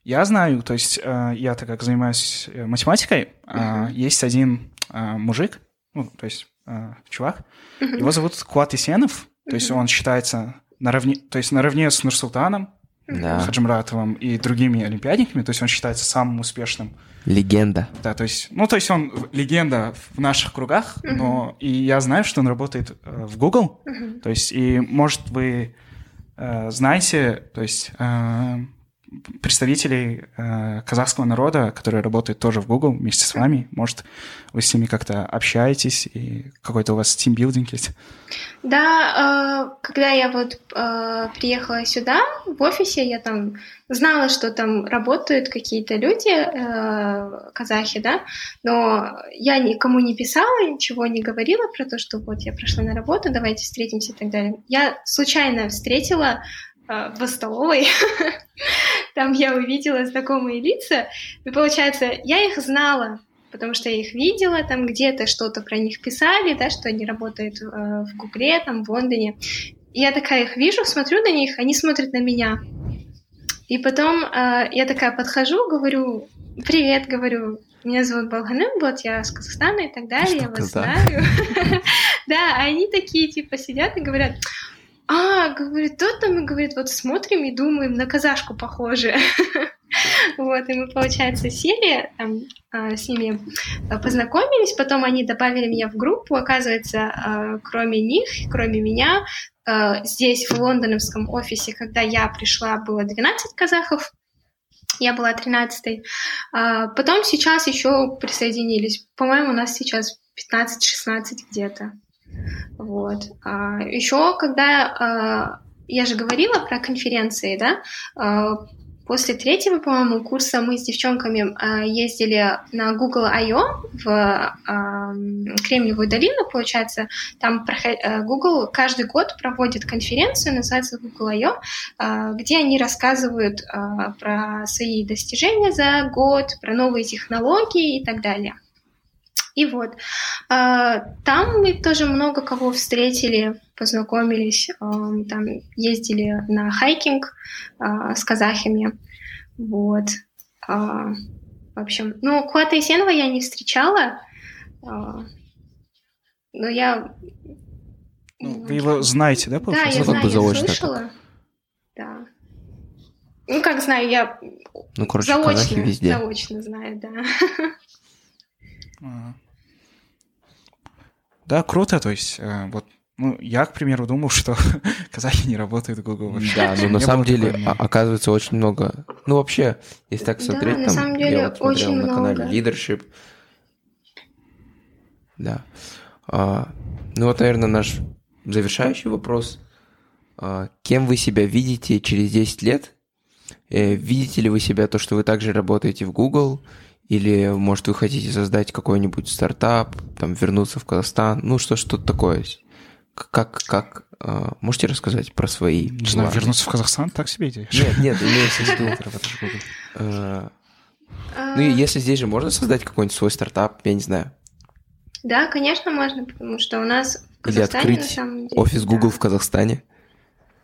я знаю, то есть а, я так как занимаюсь э, математикой, а, Мгм. есть один а, мужик, ну, то есть а, чувак, Мгм. его зовут Куат Исенов, то есть Мгм. он считается наравне, то есть наравне с Нурсултаном, Да. Хаджимратовым и другими олимпиадниками, то есть он считается самым успешным Легенда. да, то есть, ну, то есть он легенда в наших кругах, Мгм. но и я знаю, что он работает э, в Google, Мгм. то есть, и, может, вы э, знаете, то есть, э, представителей э, казахского народа, которые работают тоже в Google вместе с вами, может, вы с ними как-то общаетесь, и какой-то у вас тимбилдинг есть? Да, э, когда я вот э, приехала сюда, в офисе, я там знала, что там работают какие-то люди, э, казахи, да, но я никому не писала, ничего не говорила про то, что вот я пришла на работу, давайте встретимся и так далее. Я случайно встретила в столовой. Там я увидела знакомые лица, и получается, я их знала, потому что я их видела, там где-то что-то про них писали, да, что они работают э, в Гугле, там в Лондоне. И я такая их вижу, смотрю на них, они смотрят на меня. И потом э, я такая подхожу, говорю, привет, говорю, меня зовут Балганым, вот я из Казахстана и так далее, я вас знаю. Да, они такие, типа, сидят и говорят, а, говорит, тот там, и говорит, вот смотрим и думаем, на казашку похоже. Вот, и мы, получается, сели, там, а, с ними а, познакомились, потом они добавили меня в группу, оказывается, а, кроме них, кроме меня, здесь, в лондоновском офисе, когда я пришла, было 12 казахов, я была 13-й. Потом сейчас еще присоединились. По-моему, у нас сейчас 15-16 где-то. Вот. Еще когда я же говорила про конференции, да, После третьего, по-моему, курса мы с девчонками э, ездили на Google I.O. в Кремниевую долину, получается. Там. Э, Google каждый год проводит конференцию, называется Google I.O., где они рассказывают про свои достижения за год, про новые технологии и так далее. И вот, там мы тоже много кого встретили, познакомились, там ездили на хайкинг с казахами, вот. В общем, ну, Куата Исенова я не встречала, но я... Ну, вы его знаете, да, получается? Да, я ну, знаю, я слышала. Да. Ну, как знаю, я ну, короче, заочно, везде. заочно знаю, да. Да, круто, то есть, э, вот, ну, я, к примеру, думал, что казахи не работают в Google вообще. Да, но на самом деле, такой, оказывается, очень много. Ну, вообще, если так смотреть, да, там, самом деле, я вот смотрел на канале Leadership. Да. А, ну, вот, наверное, наш завершающий вопрос. А, кем вы себя видите через 10 лет? Э, видите ли вы себя то, что вы также работаете в Google? Или, может, вы хотите создать какой-нибудь стартап, там, вернуться в Казахстан, ну, что что-то такое. Как, как, э, можете рассказать про свои Не знаю, вернуться в Казахстан, так себе идея? Нет, нет, имеется в виду. Э, ну, и если здесь же можно создать какой-нибудь свой стартап, я не знаю. Да, конечно, можно, потому что у нас в Казахстане, Или открыть деле, офис Google да. в Казахстане.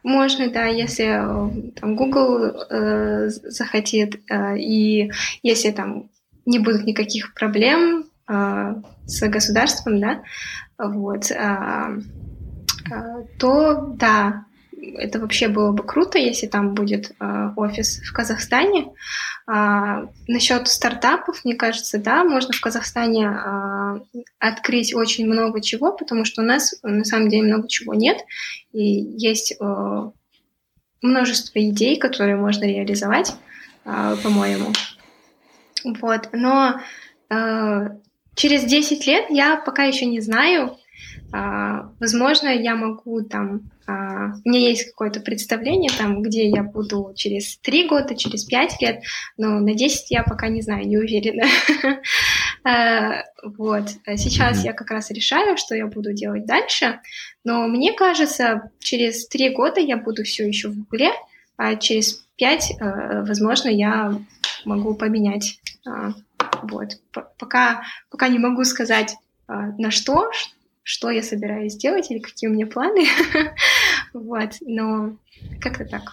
Можно, да, если э, там Google э, захотит, э, и если там не будут никаких проблем э, с государством, да, вот, э, э, то да, это вообще было бы круто, если там будет офис в Казахстане. А, насчет стартапов, мне кажется, да, можно в Казахстане а, открыть очень много чего, потому что у нас на самом деле много чего нет, и есть а, множество идей, которые можно реализовать, а, по-моему. Вот, но э, через 10 лет я пока еще не знаю. Э, возможно, я могу там... Э, у меня есть какое-то представление, там, где я буду через 3 года, через 5 лет, но на 10 я пока не знаю, не уверена. Вот. Сейчас я как раз решаю, что я буду делать дальше, но мне кажется, через 3 года я буду все еще в Гугле, а через 5, возможно, я могу поменять а, вот. Пока, пока не могу сказать, а, на что, что я собираюсь сделать или какие у меня планы. вот. Но как-то так.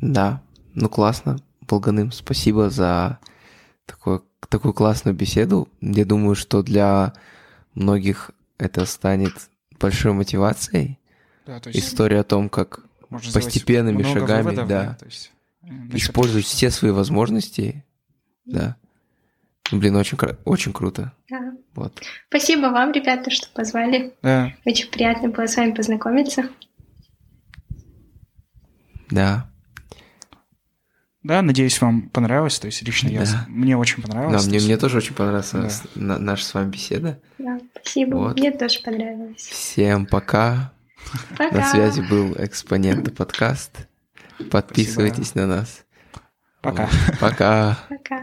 Да, ну классно. Волганым, спасибо за такую, такую классную беседу. Я думаю, что для многих это станет большой мотивацией. Да, есть... История о том, как постепенными шагами, выводов, да, да есть использовать все свои возможности, да. Блин, очень, очень круто. Да. Вот. Спасибо вам, ребята, что позвали. Да. Очень приятно было с вами познакомиться. Да. Да, надеюсь, вам понравилось. То есть лично я, да. мне очень понравилось. Да, мне, мне тоже очень понравилась да. наша с вами беседа. Да, спасибо. Вот. Мне тоже понравилось. Всем пока. Пока. На связи был экспонент подкаст. Подписывайтесь Спасибо. на нас. Пока. Пока. Пока.